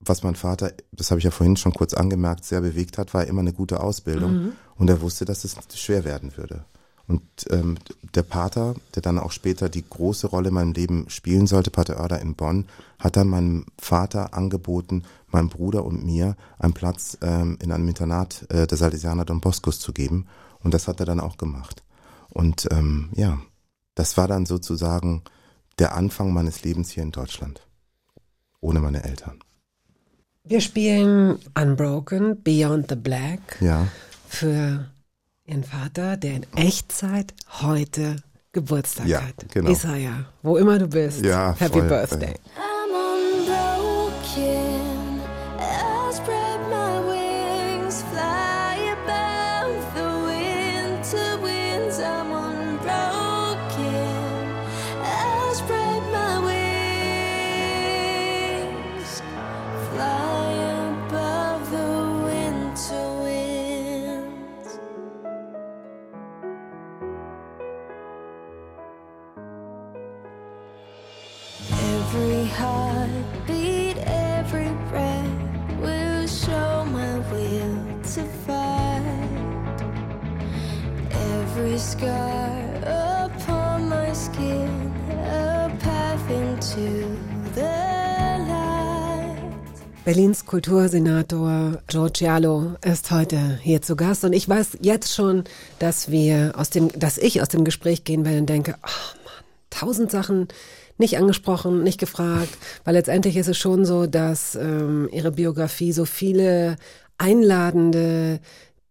was mein Vater, das habe ich ja vorhin schon kurz angemerkt, sehr bewegt hat, war immer eine gute Ausbildung. Mhm. Und er wusste, dass es schwer werden würde. Und ähm, der Pater, der dann auch später die große Rolle in meinem Leben spielen sollte, Pater Oerder in Bonn, hat dann meinem Vater angeboten, meinem Bruder und mir einen Platz ähm, in einem Internat äh, der Salesianer Don Boscos zu geben. Und das hat er dann auch gemacht. Und ähm, ja, das war dann sozusagen der Anfang meines Lebens hier in Deutschland. Ohne meine Eltern. Wir spielen Unbroken, Beyond the Black ja. für Ihren Vater, der in Echtzeit heute Geburtstag ja, hat. Genau. Isaiah, wo immer du bist. Ja, Happy voll, Birthday. I'm Berlins Kultursenator George Giallo ist heute hier zu Gast und ich weiß jetzt schon, dass wir aus dem, dass ich aus dem Gespräch gehen werde und denke, oh Mann, tausend Sachen nicht angesprochen, nicht gefragt, weil letztendlich ist es schon so, dass ähm, ihre Biografie so viele einladende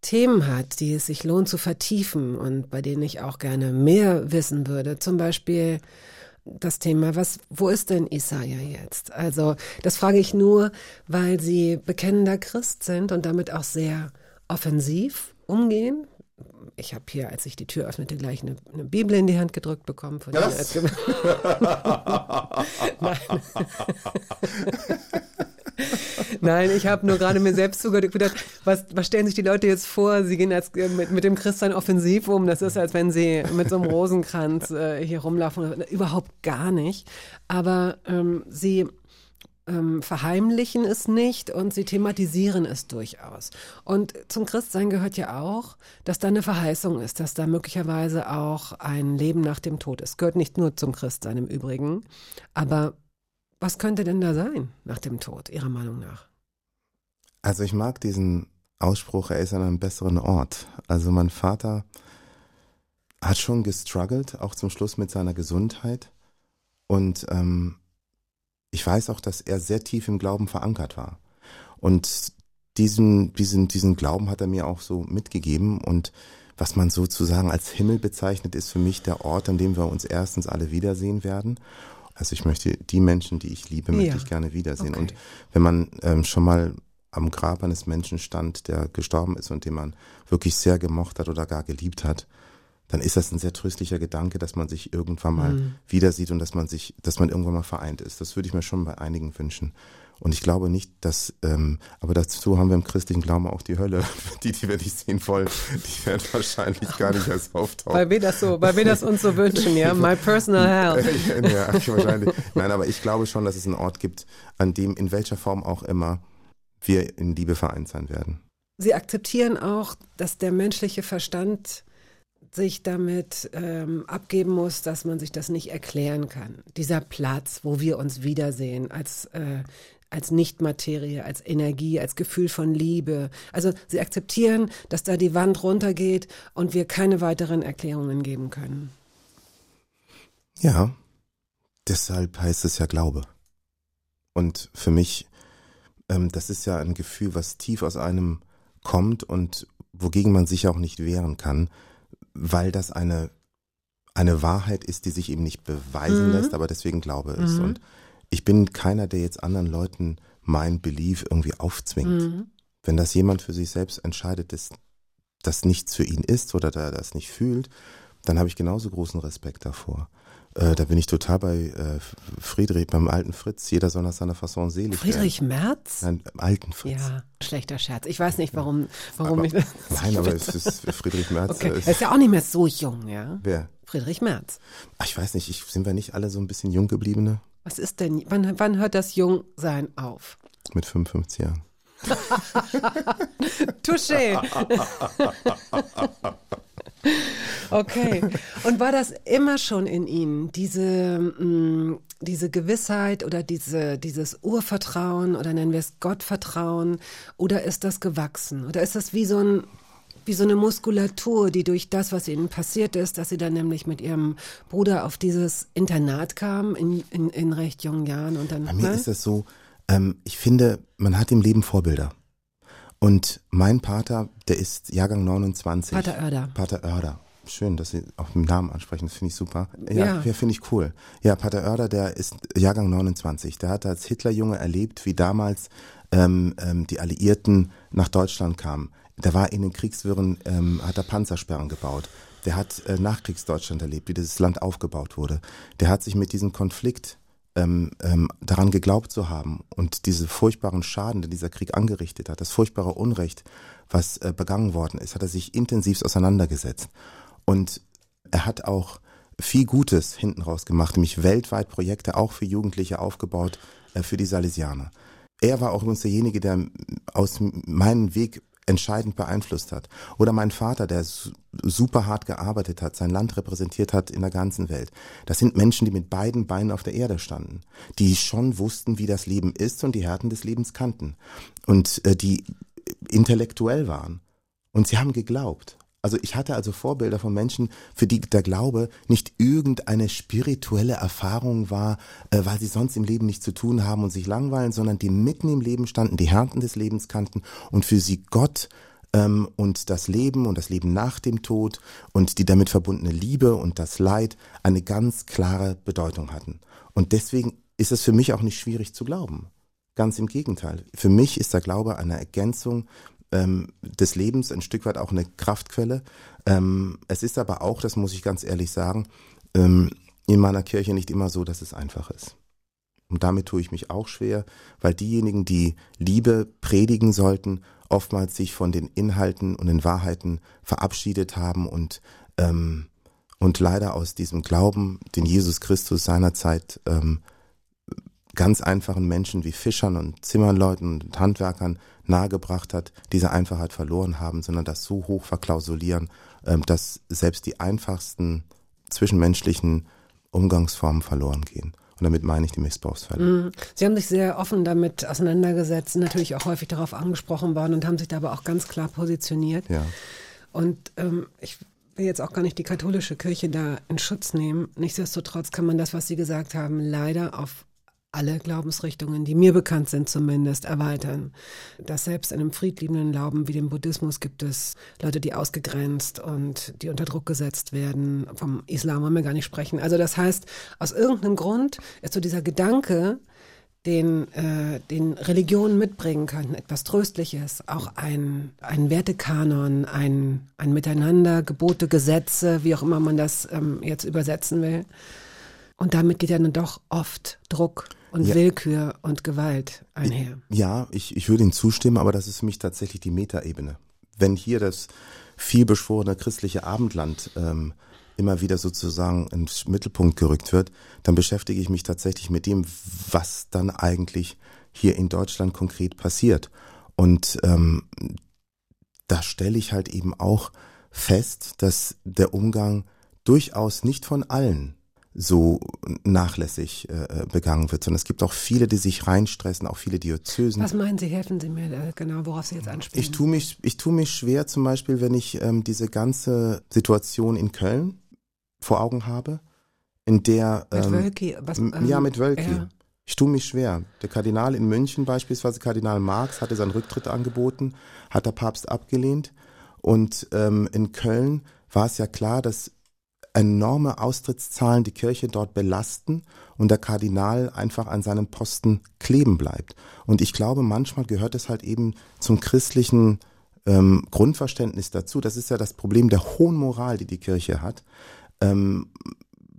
Themen hat, die es sich lohnt zu vertiefen und bei denen ich auch gerne mehr wissen würde. Zum Beispiel das Thema, was, wo ist denn Isaiah jetzt? Also, das frage ich nur, weil Sie bekennender Christ sind und damit auch sehr offensiv umgehen. Ich habe hier, als ich die Tür öffnete, gleich eine, eine Bibel in die Hand gedrückt bekommen von als Ge- Nein. Nein, ich habe nur gerade mir selbst zugedacht, was, was stellen sich die Leute jetzt vor? Sie gehen als, äh, mit, mit dem Christian offensiv um. Das ist, als wenn sie mit so einem Rosenkranz äh, hier rumlaufen. Überhaupt gar nicht. Aber ähm, sie ähm, verheimlichen es nicht und sie thematisieren es durchaus. Und zum Christsein gehört ja auch, dass da eine Verheißung ist, dass da möglicherweise auch ein Leben nach dem Tod ist. Gehört nicht nur zum Christsein im Übrigen, aber was könnte denn da sein nach dem Tod, Ihrer Meinung nach? Also ich mag diesen Ausspruch, er ist an einem besseren Ort. Also mein Vater hat schon gestruggelt, auch zum Schluss mit seiner Gesundheit. Und ähm, ich weiß auch, dass er sehr tief im Glauben verankert war. Und diesen, diesen, diesen Glauben hat er mir auch so mitgegeben. Und was man sozusagen als Himmel bezeichnet, ist für mich der Ort, an dem wir uns erstens alle wiedersehen werden. Also ich möchte die Menschen, die ich liebe, möchte Ja. ich gerne wiedersehen. Okay. Und wenn man ähm, schon mal am Grab eines Menschen stand, der gestorben ist und den man wirklich sehr gemocht hat oder gar geliebt hat, dann ist das ein sehr tröstlicher Gedanke, dass man sich irgendwann mal Mhm. wieder sieht und dass man sich, dass man irgendwann mal vereint ist. Das würde ich mir schon bei einigen wünschen. Und ich glaube nicht, dass, ähm, aber dazu haben wir im christlichen Glauben auch die Hölle. Die, die wir nicht sehen wollen, die werden wahrscheinlich gar nicht erst auftauchen. Weil wir das so, weil wir das uns so wünschen, ja. My personal hell. ja, wahrscheinlich. Nein, aber ich glaube schon, dass es einen Ort gibt, an dem in welcher Form auch immer wir in Liebe vereint sein werden. Sie akzeptieren auch, dass der menschliche Verstand sich damit ähm, abgeben muss, dass man sich das nicht erklären kann. Dieser Platz, wo wir uns wiedersehen, als, äh, als Nichtmaterie, als Energie, als Gefühl von Liebe. Also sie akzeptieren, dass da die Wand runtergeht und wir keine weiteren Erklärungen geben können. Ja, deshalb heißt es ja Glaube. Und für mich, ähm, das ist ja ein Gefühl, was tief aus einem kommt und wogegen man sich auch nicht wehren kann, weil das eine, eine Wahrheit ist, die sich eben nicht beweisen Mhm. lässt, aber deswegen Glaube ist. Mhm. Und ich bin keiner, der jetzt anderen Leuten mein Belief irgendwie aufzwingt. Mhm. Wenn das jemand für sich selbst entscheidet, das, das nichts für ihn ist oder der das nicht fühlt, dann habe ich genauso großen Respekt davor. Äh, da bin ich total bei äh, Friedrich, beim alten Fritz. Jeder soll nach seiner Fasson selig Friedrich Merz? werden. Nein, alten Fritz. Ja, schlechter Scherz. Ich weiß nicht, warum, warum Aber- ich das. Nein, aber es ist Friedrich Merz. Okay. äh, Er ist ja auch nicht mehr so jung, ja? wer? Friedrich Merz. Ach, ich weiß nicht, ich, sind wir nicht alle so ein bisschen jung gebliebene Was ist denn, wann, wann hört das Jungsein auf? mit 55 Jahren? Touché. Okay. Und war das immer schon in Ihnen, diese, mh, diese Gewissheit oder diese, dieses Urvertrauen oder nennen wir es Gottvertrauen oder ist das gewachsen? Oder ist das wie so ein, wie so eine Muskulatur, die durch das, was ihnen passiert ist, dass sie dann nämlich mit ihrem Bruder auf dieses Internat kamen in, in, in recht jungen Jahren und dann. Bei mir ne? ist das so, ähm, ich finde, man hat im Leben Vorbilder. Und mein Pater, der ist Jahrgang 29. Pater Oerder. Pater Oerder. Schön, dass Sie auch den Namen ansprechen, das finde ich super. Ja. Ja, ja. finde ich cool. Ja, Pater Oerder, der ist Jahrgang 29. Der hat als Hitlerjunge erlebt, wie damals ähm, ähm, die Alliierten nach Deutschland kamen. Der war in den Kriegswirren, ähm, hat er Panzersperren gebaut. Der hat äh, Nachkriegsdeutschland erlebt, wie dieses Land aufgebaut wurde. Der hat sich mit diesem Konflikt ähm, ähm, daran geglaubt zu haben und diese furchtbaren Schaden, den dieser Krieg angerichtet hat, das furchtbare Unrecht, was äh, begangen worden ist, hat er sich intensiv auseinandergesetzt. Und er hat auch viel Gutes hinten raus gemacht, nämlich weltweit Projekte auch für Jugendliche aufgebaut, äh, für die Salesianer. Er war auch übrigens derjenige, der aus meinem Weg entscheidend beeinflusst hat. Oder mein Vater, der su- super hart gearbeitet hat, sein Land repräsentiert hat in der ganzen Welt. Das sind Menschen, die mit beiden Beinen auf der Erde standen, die schon wussten, wie das Leben ist und die Härten des Lebens kannten und äh, die intellektuell waren. Und sie haben geglaubt. Also ich hatte also Vorbilder von Menschen, für die der Glaube nicht irgendeine spirituelle Erfahrung war, äh, weil sie sonst im Leben nichts zu tun haben und sich langweilen, sondern die mitten im Leben standen, die Härten des Lebens kannten und für sie Gott ähm, und das Leben und das Leben nach dem Tod und die damit verbundene Liebe und das Leid eine ganz klare Bedeutung hatten. Und deswegen ist es für mich auch nicht schwierig zu glauben. Ganz im Gegenteil. Für mich ist der Glaube eine Ergänzung ähm, des Lebens, ein Stück weit auch eine Kraftquelle. Ähm, es ist aber auch, das muss ich ganz ehrlich sagen, ähm, in meiner Kirche nicht immer so, dass es einfach ist. Und damit tue ich mich auch schwer, weil diejenigen, die Liebe predigen sollten, oftmals sich von den Inhalten und den Wahrheiten verabschiedet haben und, ähm, und leider aus diesem Glauben, den Jesus Christus seinerzeit ähm, ganz einfachen Menschen wie Fischern und Zimmerleuten und Handwerkern nahegebracht hat, diese Einfachheit verloren haben, sondern das so hoch verklausulieren, ähm, dass selbst die einfachsten zwischenmenschlichen Umgangsformen verloren gehen. Und damit meine ich die Missbrauchsfälle. Mhm. Sie haben sich sehr offen damit auseinandergesetzt, natürlich auch häufig darauf angesprochen worden und haben sich da aber auch ganz klar positioniert. Ja. Und ähm, ich will jetzt auch gar nicht die katholische Kirche da in Schutz nehmen. Nichtsdestotrotz kann man das, was Sie gesagt haben, leider auf alle Glaubensrichtungen, die mir bekannt sind zumindest, erweitern. Dass selbst in einem friedliebenden Glauben wie dem Buddhismus gibt es Leute, die ausgegrenzt und die unter Druck gesetzt werden. Vom Islam wollen wir gar nicht sprechen. Also das heißt, aus irgendeinem Grund ist so dieser Gedanke, den, äh, den Religionen mitbringen könnten, etwas Tröstliches, auch ein, ein Wertekanon, ein, ein Miteinander, Gebote, Gesetze, wie auch immer man das ähm, jetzt übersetzen will. Und damit geht ja dann doch oft Druck und Ja. Willkür und Gewalt einher. Ja, ich, ich würde Ihnen zustimmen, aber das ist für mich tatsächlich die Metaebene. Wenn hier das vielbeschworene christliche Abendland ähm, immer wieder sozusagen ins Mittelpunkt gerückt wird, dann beschäftige ich mich tatsächlich mit dem, was dann eigentlich hier in Deutschland konkret passiert. Und ähm, da stelle ich halt eben auch fest, dass der Umgang durchaus nicht von allen so nachlässig äh, begangen wird, sondern es gibt auch viele, die sich reinstressen, auch viele Diözesen. Was meinen Sie, helfen Sie mir da genau, worauf Sie jetzt anspielen? Ich tue mich, ich tue mich schwer, zum Beispiel, wenn ich ähm, diese ganze Situation in Köln vor Augen habe, in der mit ähm, Wölki, was, ähm, ja mit Wölki. ja. Ich tue mich schwer. Der Kardinal in München beispielsweise, Kardinal Marx, hatte seinen Rücktritt angeboten, hat der Papst abgelehnt. Und ähm, in Köln war es ja klar, dass enorme Austrittszahlen die Kirche dort belasten und der Kardinal einfach an seinem Posten kleben bleibt. Und ich glaube, manchmal gehört es halt eben zum christlichen ähm, Grundverständnis dazu. Das ist ja das Problem der hohen Moral, die die Kirche hat, ähm,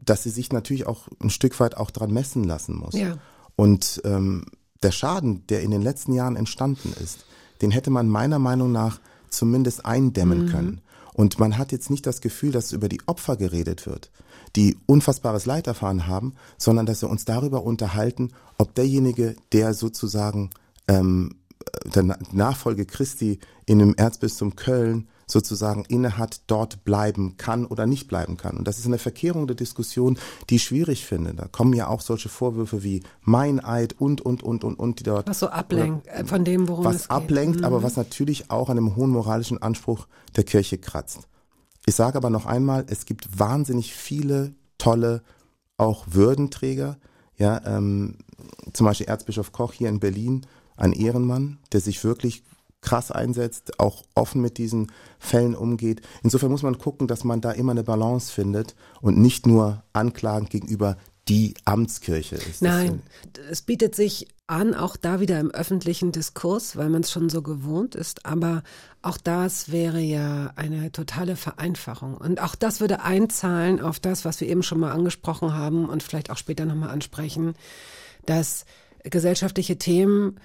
dass sie sich natürlich auch ein Stück weit auch dran messen lassen muss. Ja. Und ähm, der Schaden, der in den letzten Jahren entstanden ist, den hätte man meiner Meinung nach zumindest eindämmen können. Und man hat jetzt nicht das Gefühl, dass über die Opfer geredet wird, die unfassbares Leid erfahren haben, sondern dass wir uns darüber unterhalten, ob derjenige, der sozusagen ähm, der Na- Nachfolge Christi in dem Erzbistum Köln sozusagen innehat, dort bleiben kann oder nicht bleiben kann. Und das ist eine Verkehrung der Diskussion, die ich schwierig finde. Da kommen ja auch solche Vorwürfe wie Meineid und, und, und, und, und, die dort Was so ablenkt äh, von dem, worum es was geht. ablenkt, aber was natürlich auch an einem hohen moralischen Anspruch der Kirche kratzt. Ich sage aber noch einmal, es gibt wahnsinnig viele tolle, auch Würdenträger. Ja, ähm, zum Beispiel Erzbischof Koch hier in Berlin, ein Ehrenmann, der sich wirklich krass einsetzt, auch offen mit diesen Fällen umgeht. Insofern muss man gucken, dass man da immer eine Balance findet und nicht nur anklagend gegenüber die Amtskirche ist. Nein, es bietet sich an, auch da wieder im öffentlichen Diskurs, weil man es schon so gewohnt ist. Aber auch das wäre ja eine totale Vereinfachung. Und auch das würde einzahlen auf das, was wir eben schon mal angesprochen haben und vielleicht auch später nochmal ansprechen, dass gesellschaftliche Themen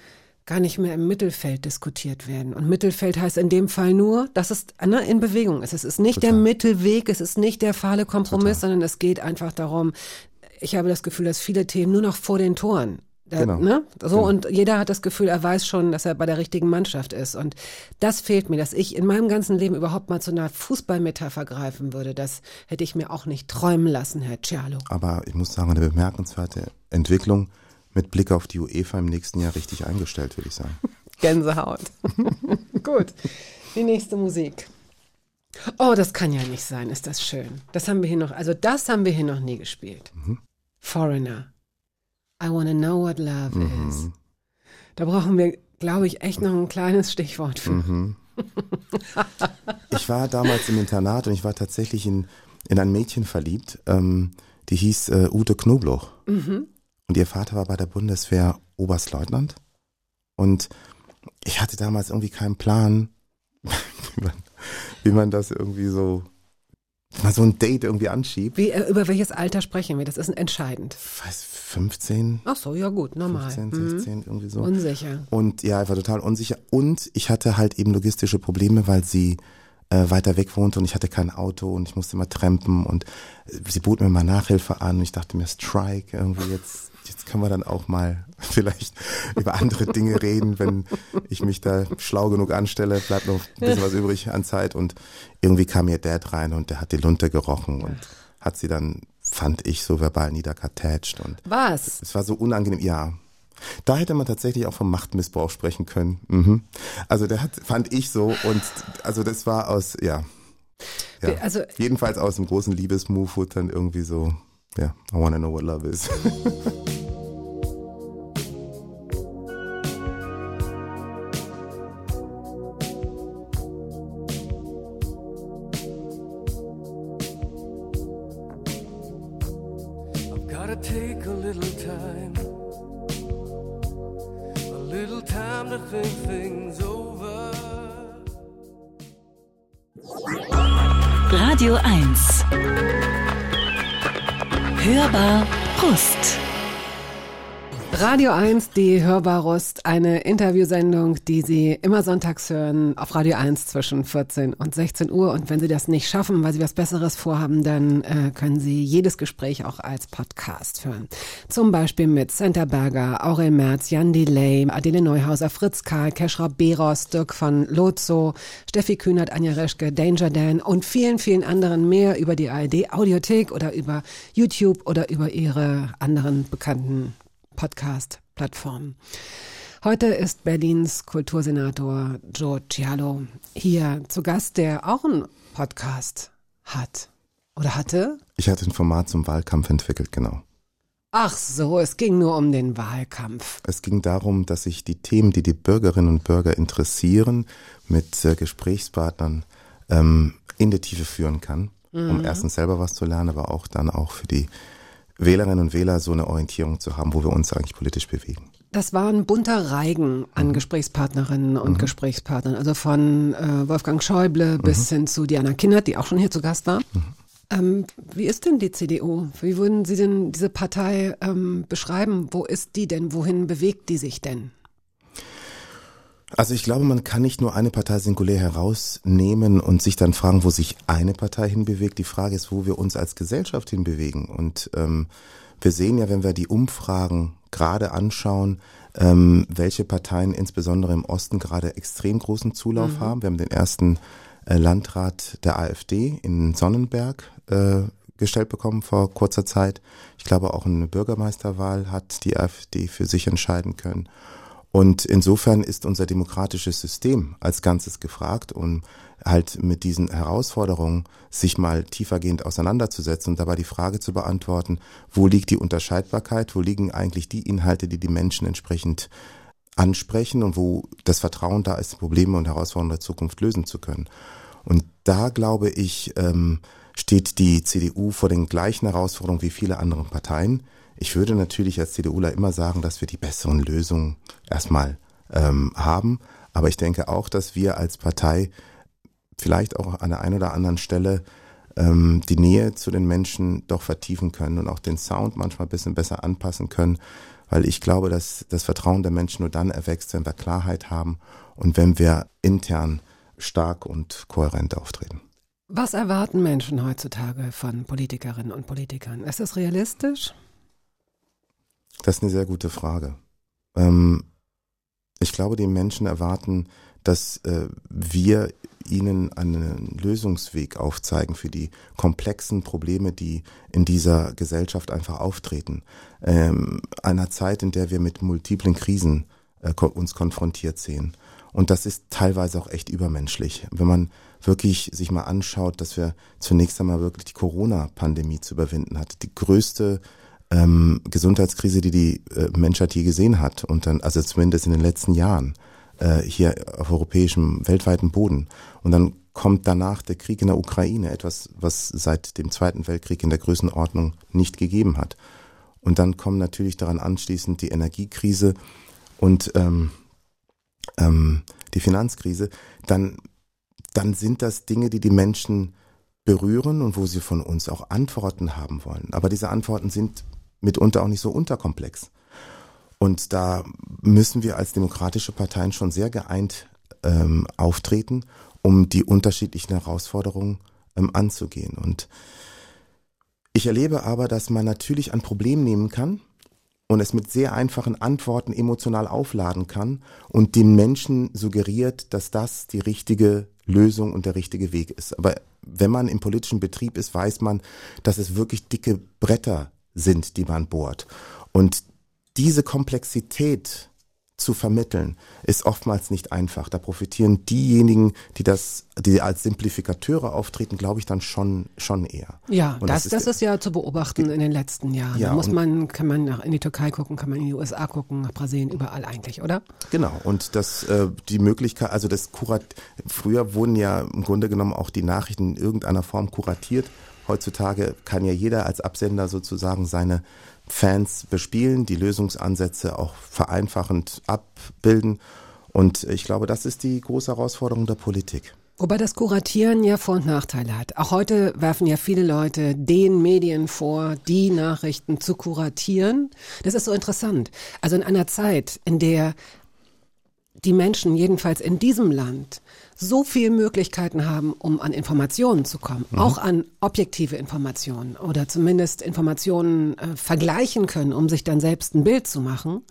gar nicht mehr im Mittelfeld diskutiert werden. Und Mittelfeld heißt in dem Fall nur, dass es ne, in Bewegung ist. Es ist nicht der Total. Mittelweg, es ist nicht der fahle Kompromiss, sondern es geht einfach darum, ich habe das Gefühl, dass viele Themen nur noch vor den Toren. Da, Genau. ne? So, Genau. und jeder hat das Gefühl, er weiß schon, dass er bei der richtigen Mannschaft ist. Und das fehlt mir, dass ich in meinem ganzen Leben überhaupt mal zu einer Fußballmetapher greifen würde. Das hätte ich mir auch nicht träumen lassen, Herr Cialo. aber ich muss sagen, eine bemerkenswerte Entwicklung mit Blick auf die UEFA im nächsten Jahr richtig eingestellt, würde ich sagen. Gänsehaut. Gut. Die nächste Musik. Oh, das kann ja nicht sein. Ist das schön. Das haben wir hier noch, also das haben wir hier noch nie gespielt. Foreigner. I wanna know what love is. Da brauchen wir, glaube ich, echt noch ein kleines Stichwort für. Ich war damals im Internat und ich war tatsächlich in, in ein Mädchen verliebt, ähm, die hieß äh, Ute Knobloch. Und ihr Vater war bei der Bundeswehr Oberstleutnant. Und ich hatte damals irgendwie keinen Plan, wie man, wie man das irgendwie so, man so ein Date irgendwie anschiebt. Wie, äh, über welches Alter sprechen wir? Das ist entscheidend. Ich weiß, 15, Ach so, ja gut, normal. 15, Mhm. 16, irgendwie so. Unsicher. Und ja, ich war total unsicher. Und ich hatte halt eben logistische Probleme, weil sie äh, weiter weg wohnte und ich hatte kein Auto und ich musste immer trampen und äh, sie bot mir mal Nachhilfe an und ich dachte mir, Strike, irgendwie jetzt, jetzt können wir dann auch mal vielleicht über andere Dinge reden, wenn ich mich da schlau genug anstelle, bleibt noch ein bisschen was übrig an Zeit und irgendwie kam ihr Dad rein und der hat die Lunte gerochen und hat sie dann, fand ich, so verbal niederkartätscht und Was? es war so unangenehm, ja. Da hätte man tatsächlich auch vom Machtmissbrauch sprechen können. Mhm. Also der hat, fand ich so und also das war aus, ja. ja. Also- Jedenfalls aus dem großen Liebesmove wurde dann irgendwie so, ja, I wanna know what love is. Radio 1. Hörbar Brust. Radio 1, die Hörbarust, eine Interviewsendung, die Sie immer sonntags hören auf Radio 1 zwischen 14 und 16 Uhr. Und wenn Sie das nicht schaffen, weil Sie was Besseres vorhaben, dann äh, können Sie jedes Gespräch auch als Podcast hören. Zum Beispiel mit Senta Berger, Aurel Merz, Jan Delay, Adele Neuhauser, Fritz Karl, Keschra Beros, Dirk von Lozo, Steffi Kühnert, Anja Reschke, Danger Dan und vielen, vielen anderen mehr über die ARD Audiothek oder über YouTube oder über Ihre anderen bekannten Podcast-Plattformen. Heute ist Berlins Kultursenator Joe Cialo hier zu Gast, der auch einen Podcast hat. Oder hatte? Ich hatte ein Format zum Wahlkampf entwickelt, genau. Ach so, es ging nur um den Wahlkampf. Es ging darum, dass ich die Themen, die die Bürgerinnen und Bürger interessieren, mit äh, Gesprächspartnern ähm, in die Tiefe führen kann, um erstens selber was zu lernen, aber auch dann auch für die Wählerinnen und Wähler so eine Orientierung zu haben, wo wir uns eigentlich politisch bewegen. Das war ein bunter Reigen an Mhm. Gesprächspartnerinnen und Gesprächspartnern. Also von äh, Wolfgang Schäuble bis Mhm. hin zu Diana Kindert, die auch schon hier zu Gast war. Ähm, wie ist denn die CDU? Wie würden Sie denn diese Partei ähm, beschreiben? Wo ist die denn? Wohin bewegt die sich denn? Also ich glaube, man kann nicht nur eine Partei singulär herausnehmen und sich dann fragen, wo sich eine Partei hinbewegt. Die Frage ist, wo wir uns als Gesellschaft hinbewegen. Und ähm, wir sehen ja, wenn wir die Umfragen gerade anschauen, ähm, welche Parteien insbesondere im Osten gerade extrem großen Zulauf haben. Wir haben den ersten äh, Landrat der AfD in Sonnenberg äh, gestellt bekommen vor kurzer Zeit. Ich glaube, auch eine Bürgermeisterwahl hat die AfD für sich entscheiden können. Und insofern ist unser demokratisches System als Ganzes gefragt, um halt mit diesen Herausforderungen sich mal tiefergehend auseinanderzusetzen und dabei die Frage zu beantworten, wo liegt die Unterscheidbarkeit, wo liegen eigentlich die Inhalte, die die Menschen entsprechend ansprechen und wo das Vertrauen da ist, Probleme und Herausforderungen der Zukunft lösen zu können. Und da glaube ich, ähm, steht die CDU vor den gleichen Herausforderungen wie viele andere Parteien. Ich würde natürlich als CDUler immer sagen, dass wir die besseren Lösungen erstmal ähm, haben. Aber ich denke auch, dass wir als Partei vielleicht auch an der einen oder anderen Stelle ähm, die Nähe zu den Menschen doch vertiefen können und auch den Sound manchmal ein bisschen besser anpassen können, weil ich glaube, dass das Vertrauen der Menschen nur dann erwächst, wenn wir Klarheit haben und wenn wir intern stark und kohärent auftreten. Was erwarten Menschen heutzutage von Politikerinnen und Politikern? Ist das realistisch? Das ist eine sehr gute Frage. Ähm, ich glaube, die Menschen erwarten, dass äh, wir ihnen einen Lösungsweg aufzeigen für die komplexen Probleme, die in dieser Gesellschaft einfach auftreten. Ähm, einer Zeit, in der wir mit multiplen Krisen äh, uns konfrontiert sehen. Und das ist teilweise auch echt übermenschlich. Wenn man wirklich sich mal anschaut, dass wir zunächst einmal wirklich die Corona-Pandemie zu überwinden hatten, die größte ähm, Gesundheitskrise, die die äh, Menschheit je gesehen hat und dann, also zumindest in den letzten Jahren, äh, hier auf europäischem, weltweiten Boden. Und dann kommt danach der Krieg in der Ukraine, etwas, was seit dem Zweiten Weltkrieg in der Größenordnung nicht gegeben hat. Und dann kommen natürlich daran anschließend die Energiekrise und ähm, ähm, die Finanzkrise. Dann, dann sind das Dinge, die die Menschen berühren und wo sie von uns auch Antworten haben wollen. Aber diese Antworten sind mitunter auch nicht so unterkomplex. Und da müssen wir als demokratische Parteien schon sehr geeint ähm, auftreten, um die unterschiedlichen Herausforderungen ähm, anzugehen. Und ich erlebe aber, dass man natürlich ein Problem nehmen kann und es mit sehr einfachen Antworten emotional aufladen kann und den Menschen suggeriert, dass das die richtige Lösung und der richtige Weg ist. Aber wenn man im politischen Betrieb ist, weiß man, dass es wirklich dicke Bretter sind, die man bohrt. Und diese Komplexität zu vermitteln, ist oftmals nicht einfach. Da profitieren diejenigen, die das, die als Simplifikateure auftreten, glaube ich, dann schon, schon eher. Ja, Und das, das, ist, ja zu beobachten in den letzten Jahren. Ja, da muss man, kann man nach, in die Türkei gucken, kann man in die USA gucken, nach Brasilien, überall eigentlich, oder? Genau, und das äh, die Möglichkeit, also das Kurat, früher wurden ja im Grunde genommen auch die Nachrichten in irgendeiner Form kuratiert. Heutzutage kann ja jeder als Absender sozusagen seine Fans bespielen, die Lösungsansätze auch vereinfachend abbilden. Und ich glaube, das ist die große Herausforderung der Politik. Wobei das Kuratieren ja Vor- und Nachteile hat. Auch heute werfen ja viele Leute den Medien vor, die Nachrichten zu kuratieren. Das ist so interessant. Also in einer Zeit, in der die Menschen jedenfalls in diesem Land so viele Möglichkeiten haben, um an Informationen zu kommen, auch an objektive Informationen oder zumindest Informationen äh, vergleichen können, um sich dann selbst ein Bild zu machen.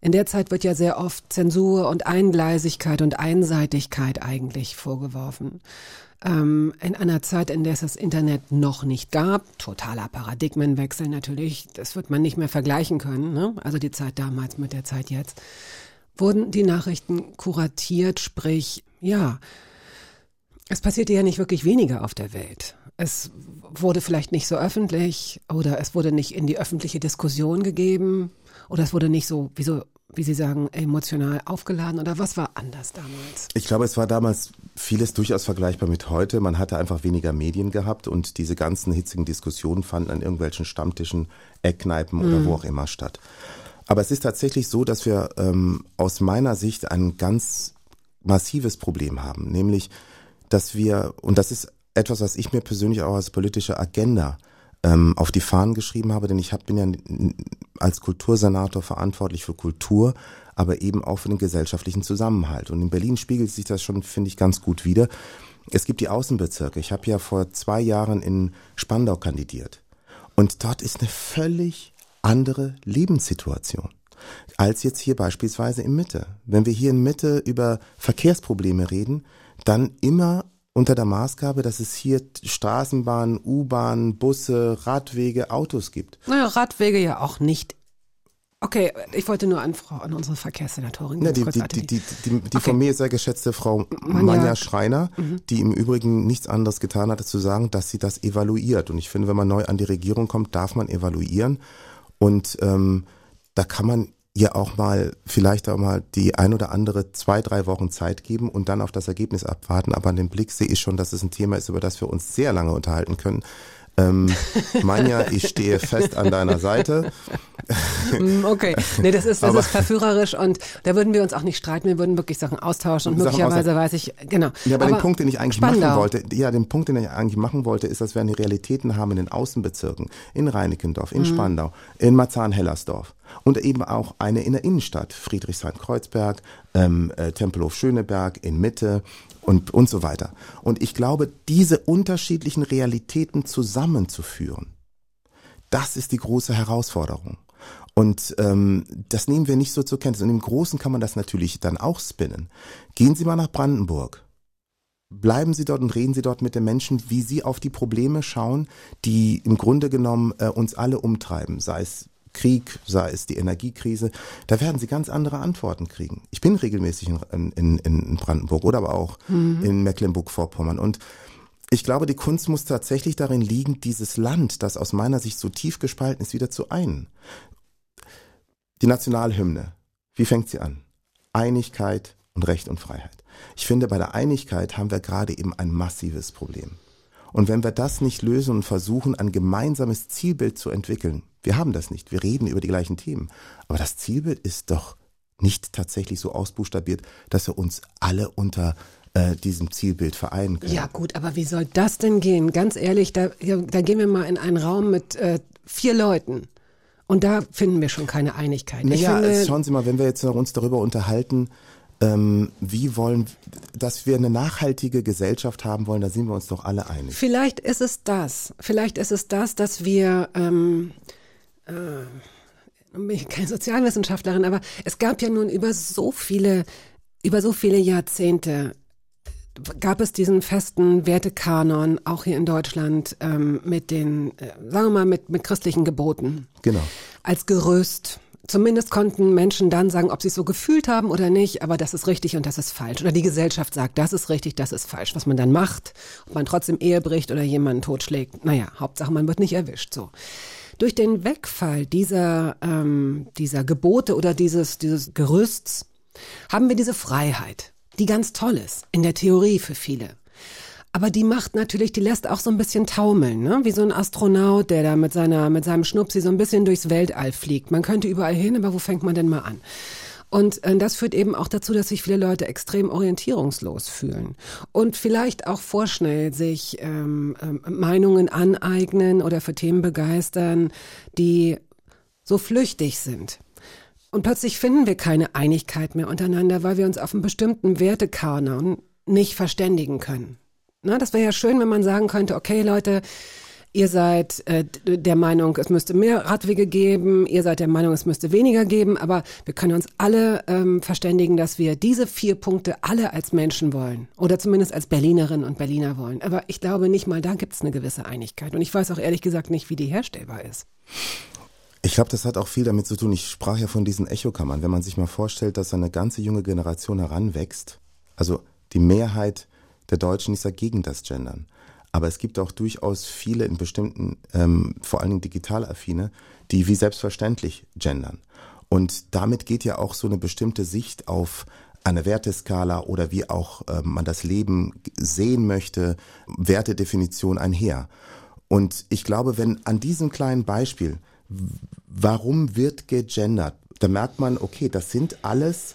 In der Zeit wird ja sehr oft Zensur und Eingleisigkeit und Einseitigkeit eigentlich vorgeworfen. Ähm, in einer Zeit, in der es das Internet noch nicht gab, totaler Paradigmenwechsel natürlich, das wird man nicht mehr vergleichen können, ne? also die Zeit damals mit der Zeit jetzt, wurden die Nachrichten kuratiert, sprich, ja, es passierte ja nicht wirklich weniger auf der Welt. Es wurde vielleicht nicht so öffentlich oder es wurde nicht in die öffentliche Diskussion gegeben oder es wurde nicht so, wie so, wie Sie sagen, emotional aufgeladen oder was war anders damals? Ich glaube, es war damals vieles durchaus vergleichbar mit heute. Man hatte einfach weniger Medien gehabt und diese ganzen hitzigen Diskussionen fanden an irgendwelchen Stammtischen, Eckkneipen oder wo auch immer statt. Aber es ist tatsächlich so, dass wir ähm, aus meiner Sicht ein ganz massives Problem haben, nämlich, dass wir, und das ist etwas, was ich mir persönlich auch als politische Agenda ähm, auf die Fahnen geschrieben habe, denn ich hab, bin ja als Kultursenator verantwortlich für Kultur, aber eben auch für den gesellschaftlichen Zusammenhalt. Und in Berlin spiegelt sich das schon, finde ich, ganz gut wider. Es gibt die Außenbezirke. Ich habe ja vor zwei Jahren in Spandau kandidiert. Und dort ist eine völlig andere Lebenssituation als jetzt hier beispielsweise in Mitte. Wenn wir hier in Mitte über Verkehrsprobleme reden, dann immer unter der Maßgabe, dass es hier Straßenbahnen, U-Bahnen, Busse, Radwege, Autos gibt. Naja, Radwege ja auch nicht. Okay, ich wollte nur an, Frau, an unsere Verkehrssenatorin Ja, die, die, die, die, die, von mir sehr geschätzte Frau Manja- Manja Schreiner, die im Übrigen nichts anderes getan hat, als zu sagen, dass sie das evaluiert. Und ich finde, wenn man neu an die Regierung kommt, darf man evaluieren. Und ähm, da kann man ihr auch mal, vielleicht auch mal die ein oder andere zwei, drei Wochen Zeit geben und dann auf das Ergebnis abwarten. Aber an dem Blick sehe ich schon, dass es ein Thema ist, über das wir uns sehr lange unterhalten können. Ähm, Manja, ich stehe fest an deiner Seite. Mm, Okay, nee, das ist, das Aber- ist verführerisch und da würden wir uns auch nicht streiten, wir würden wirklich Sachen austauschen und Sachen möglicherweise weiß ich, genau. Ja, aber, den Punkt, den ich eigentlich machen Spandau. wollte, ja, den Punkt, den ich eigentlich machen wollte, ist, dass wir eine Realitäten haben in den Außenbezirken, in Reinickendorf, Mhm. in Spandau, in Marzahn-Hellersdorf und eben auch eine in der Innenstadt, Friedrichshain-Kreuzberg, ähm, äh, Tempelhof-Schöneberg, in Mitte und, und so weiter. Und ich glaube, diese unterschiedlichen Realitäten zusammenzuführen, das ist die große Herausforderung. Und ähm, das nehmen wir nicht so zur Kenntnis. Und im Großen kann man das natürlich dann auch spinnen. Gehen Sie mal nach Brandenburg. Bleiben Sie dort und reden Sie dort mit den Menschen, wie sie auf die Probleme schauen, die im Grunde genommen äh, uns alle umtreiben, sei es Krieg, sei es die Energiekrise. Da werden Sie ganz andere Antworten kriegen. Ich bin regelmäßig in, in, in Brandenburg oder aber auch in Mecklenburg-Vorpommern. Und ich glaube, die Kunst muss tatsächlich darin liegen, dieses Land, das aus meiner Sicht so tief gespalten ist, wieder zu einen. Die Nationalhymne, wie fängt sie an? Einigkeit und Recht und Freiheit. Ich finde, bei der Einigkeit haben wir gerade eben ein massives Problem. Und wenn wir das nicht lösen und versuchen, ein gemeinsames Zielbild zu entwickeln, wir haben das nicht, wir reden über die gleichen Themen, aber das Zielbild ist doch nicht tatsächlich so ausbuchstabiert, dass wir uns alle unter äh, diesem Zielbild vereinen können. Ja gut, aber wie soll das denn gehen? Ganz ehrlich, da, da gehen wir mal in einen Raum mit äh, vier Leuten und da finden wir schon keine Einigkeit. Naja, finde, schauen Sie mal, wenn wir jetzt uns darüber unterhalten, ähm, wie wollen, dass wir eine nachhaltige Gesellschaft haben wollen, da sind wir uns doch alle einig. Vielleicht ist es das. Vielleicht ist es das, dass wir, ähm, äh, nun bin ich keine Sozialwissenschaftlerin, aber es gab ja nun über so viele, über so viele Jahrzehnte gab es diesen festen Wertekanon, auch hier in Deutschland, ähm, mit den, äh, sagen wir mal, mit, mit christlichen Geboten Genau. als Gerüst. Zumindest konnten Menschen dann sagen, ob sie es so gefühlt haben oder nicht, aber das ist richtig und das ist falsch. Oder die Gesellschaft sagt, das ist richtig, das ist falsch. Was man dann macht, ob man trotzdem Ehe bricht oder jemanden totschlägt, naja, Hauptsache man wird nicht erwischt. So. Durch den Wegfall dieser, ähm, dieser Gebote oder dieses, dieses Gerüsts haben wir diese Freiheit, die ganz toll ist, in der Theorie für viele. Aber die macht natürlich, die lässt auch so ein bisschen taumeln, ne? Wie so ein Astronaut, der da mit seiner, mit seinem Schnupsi so ein bisschen durchs Weltall fliegt. Man könnte überall hin, aber wo fängt man denn mal an? Und äh, das führt eben auch dazu, dass sich viele Leute extrem orientierungslos fühlen und vielleicht auch vorschnell sich ähm, ähm, Meinungen aneignen oder für Themen begeistern, die so flüchtig sind. Und plötzlich finden wir keine Einigkeit mehr untereinander, weil wir uns auf einen bestimmten Wertekanon nicht verständigen können. Na, das wäre ja schön, wenn man sagen könnte, okay Leute, ihr seid äh, der Meinung, es müsste mehr Radwege geben, ihr seid der Meinung, es müsste weniger geben, aber wir können uns alle ähm, verständigen, dass wir diese vier Punkte alle als Menschen wollen oder zumindest als Berlinerinnen und Berliner wollen. Aber ich glaube nicht mal, da gibt es eine gewisse Einigkeit und ich weiß auch ehrlich gesagt nicht, wie die herstellbar ist. Ich glaube, das hat auch viel damit zu tun. Ich sprach ja von diesen Echokammern. Wenn man sich mal vorstellt, dass eine ganze junge Generation heranwächst, also die Mehrheit der Deutschen ist ja gegen das Gendern. Aber es gibt auch durchaus viele in bestimmten, ähm, vor allen Dingen digital affine, die wie selbstverständlich gendern. Und damit geht ja auch so eine bestimmte Sicht auf eine Werteskala oder wie auch ähm, man das Leben sehen möchte, Wertedefinition einher. Und ich glaube, wenn an diesem kleinen Beispiel warum wird gegendert? Da merkt man, okay, das sind alles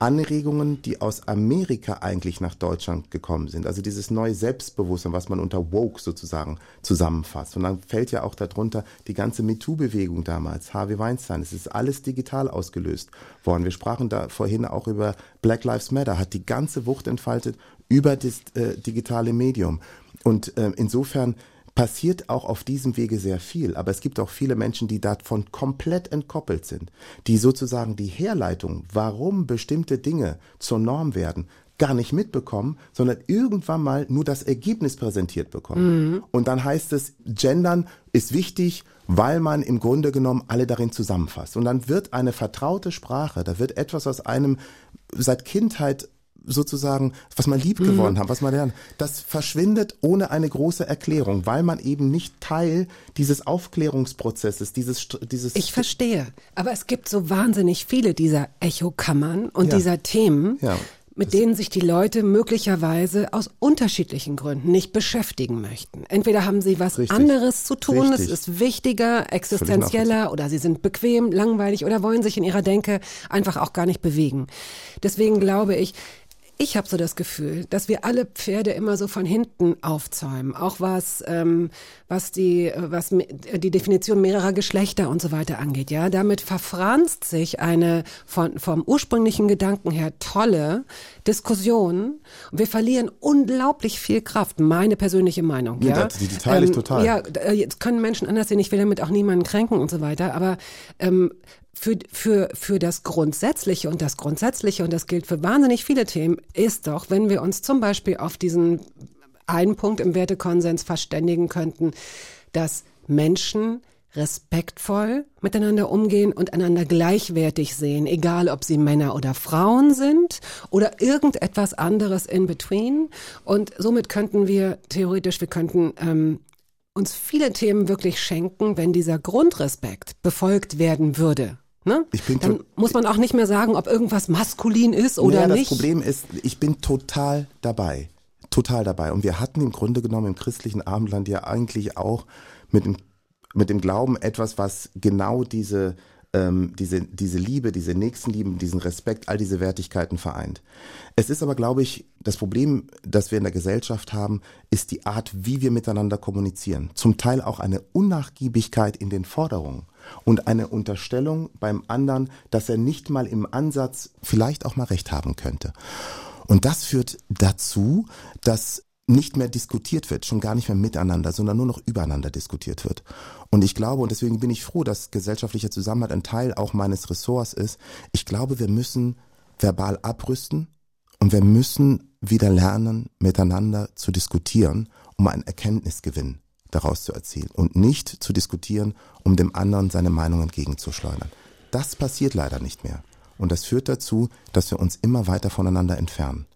Anregungen, die aus Amerika eigentlich nach Deutschland gekommen sind. Also dieses neue Selbstbewusstsein, was man unter Woke sozusagen zusammenfasst. Und dann fällt ja auch darunter die ganze MeToo-Bewegung damals, Harvey Weinstein. Es ist alles digital ausgelöst worden. Wir sprachen da vorhin auch über Black Lives Matter, hat die ganze Wucht entfaltet über das äh, digitale Medium. Und äh, insofern passiert auch auf diesem Wege sehr viel, aber es gibt auch viele Menschen, die davon komplett entkoppelt sind, die sozusagen die Herleitung, warum bestimmte Dinge zur Norm werden, gar nicht mitbekommen, sondern irgendwann mal nur das Ergebnis präsentiert bekommen. Mhm. Und dann heißt es, Gendern ist wichtig, weil man im Grunde genommen alle darin zusammenfasst. Und dann wird eine vertraute Sprache, da wird etwas aus einem seit Kindheit sozusagen, was man lieb geworden mhm. hat, was man lernt, das verschwindet ohne eine große Erklärung, weil man eben nicht Teil dieses Aufklärungsprozesses, dieses, dieses. Ich verstehe. Aber es gibt so wahnsinnig viele dieser Echokammern und ja. dieser Themen. Ja mit denen sich die Leute möglicherweise aus unterschiedlichen Gründen nicht beschäftigen möchten. Entweder haben sie was Richtig. anderes zu tun, Richtig. es ist wichtiger, existenzieller oder sie sind bequem, langweilig oder wollen sich in ihrer Denke einfach auch gar nicht bewegen. Deswegen glaube ich, ich habe so das Gefühl, dass wir alle Pferde immer so von hinten aufzäumen, auch was ähm, was die was die Definition mehrerer Geschlechter und so weiter angeht. Ja, damit verfranst sich eine von vom ursprünglichen Gedanken her tolle Diskussion und wir verlieren unglaublich viel Kraft. Meine persönliche Meinung. Ja, ja? Das, die, die teile ich ähm, total. Ja, äh, jetzt können Menschen anders sehen. Ich will damit auch niemanden kränken und so weiter. Aber ähm, für, für, für das Grundsätzliche und das Grundsätzliche, und das gilt für wahnsinnig viele Themen, ist doch, wenn wir uns zum Beispiel auf diesen einen Punkt im Wertekonsens verständigen könnten, dass Menschen respektvoll miteinander umgehen und einander gleichwertig sehen, egal ob sie Männer oder Frauen sind oder irgendetwas anderes in between. Und somit könnten wir theoretisch, wir könnten ähm, uns viele Themen wirklich schenken, wenn dieser Grundrespekt befolgt werden würde. Ne? Ich bin Dann muss man auch nicht mehr sagen, ob irgendwas maskulin ist oder naja, nicht. Das Problem ist, ich bin total dabei. Total dabei. Und wir hatten im Grunde genommen im christlichen Abendland ja eigentlich auch mit dem, mit dem Glauben etwas, was genau diese ähm, diese, diese Liebe, diese Nächstenliebe, diesen Respekt, all diese Wertigkeiten vereint. Es ist aber, glaube ich, das Problem, das wir in der Gesellschaft haben, ist die Art, wie wir miteinander kommunizieren. Zum Teil auch eine Unnachgiebigkeit in den Forderungen und eine Unterstellung beim anderen, dass er nicht mal im Ansatz vielleicht auch mal recht haben könnte. Und das führt dazu, dass nicht mehr diskutiert wird, schon gar nicht mehr miteinander, sondern nur noch übereinander diskutiert wird. Und ich glaube, und deswegen bin ich froh, dass gesellschaftlicher Zusammenhalt ein Teil auch meines Ressorts ist, ich glaube, wir müssen verbal abrüsten und wir müssen wieder lernen, miteinander zu diskutieren, um einen Erkenntnisgewinn daraus zu erzielen und nicht zu diskutieren, um dem anderen seine Meinung entgegenzuschleudern. Das passiert leider nicht mehr. Und das führt dazu, dass wir uns immer weiter voneinander entfernen.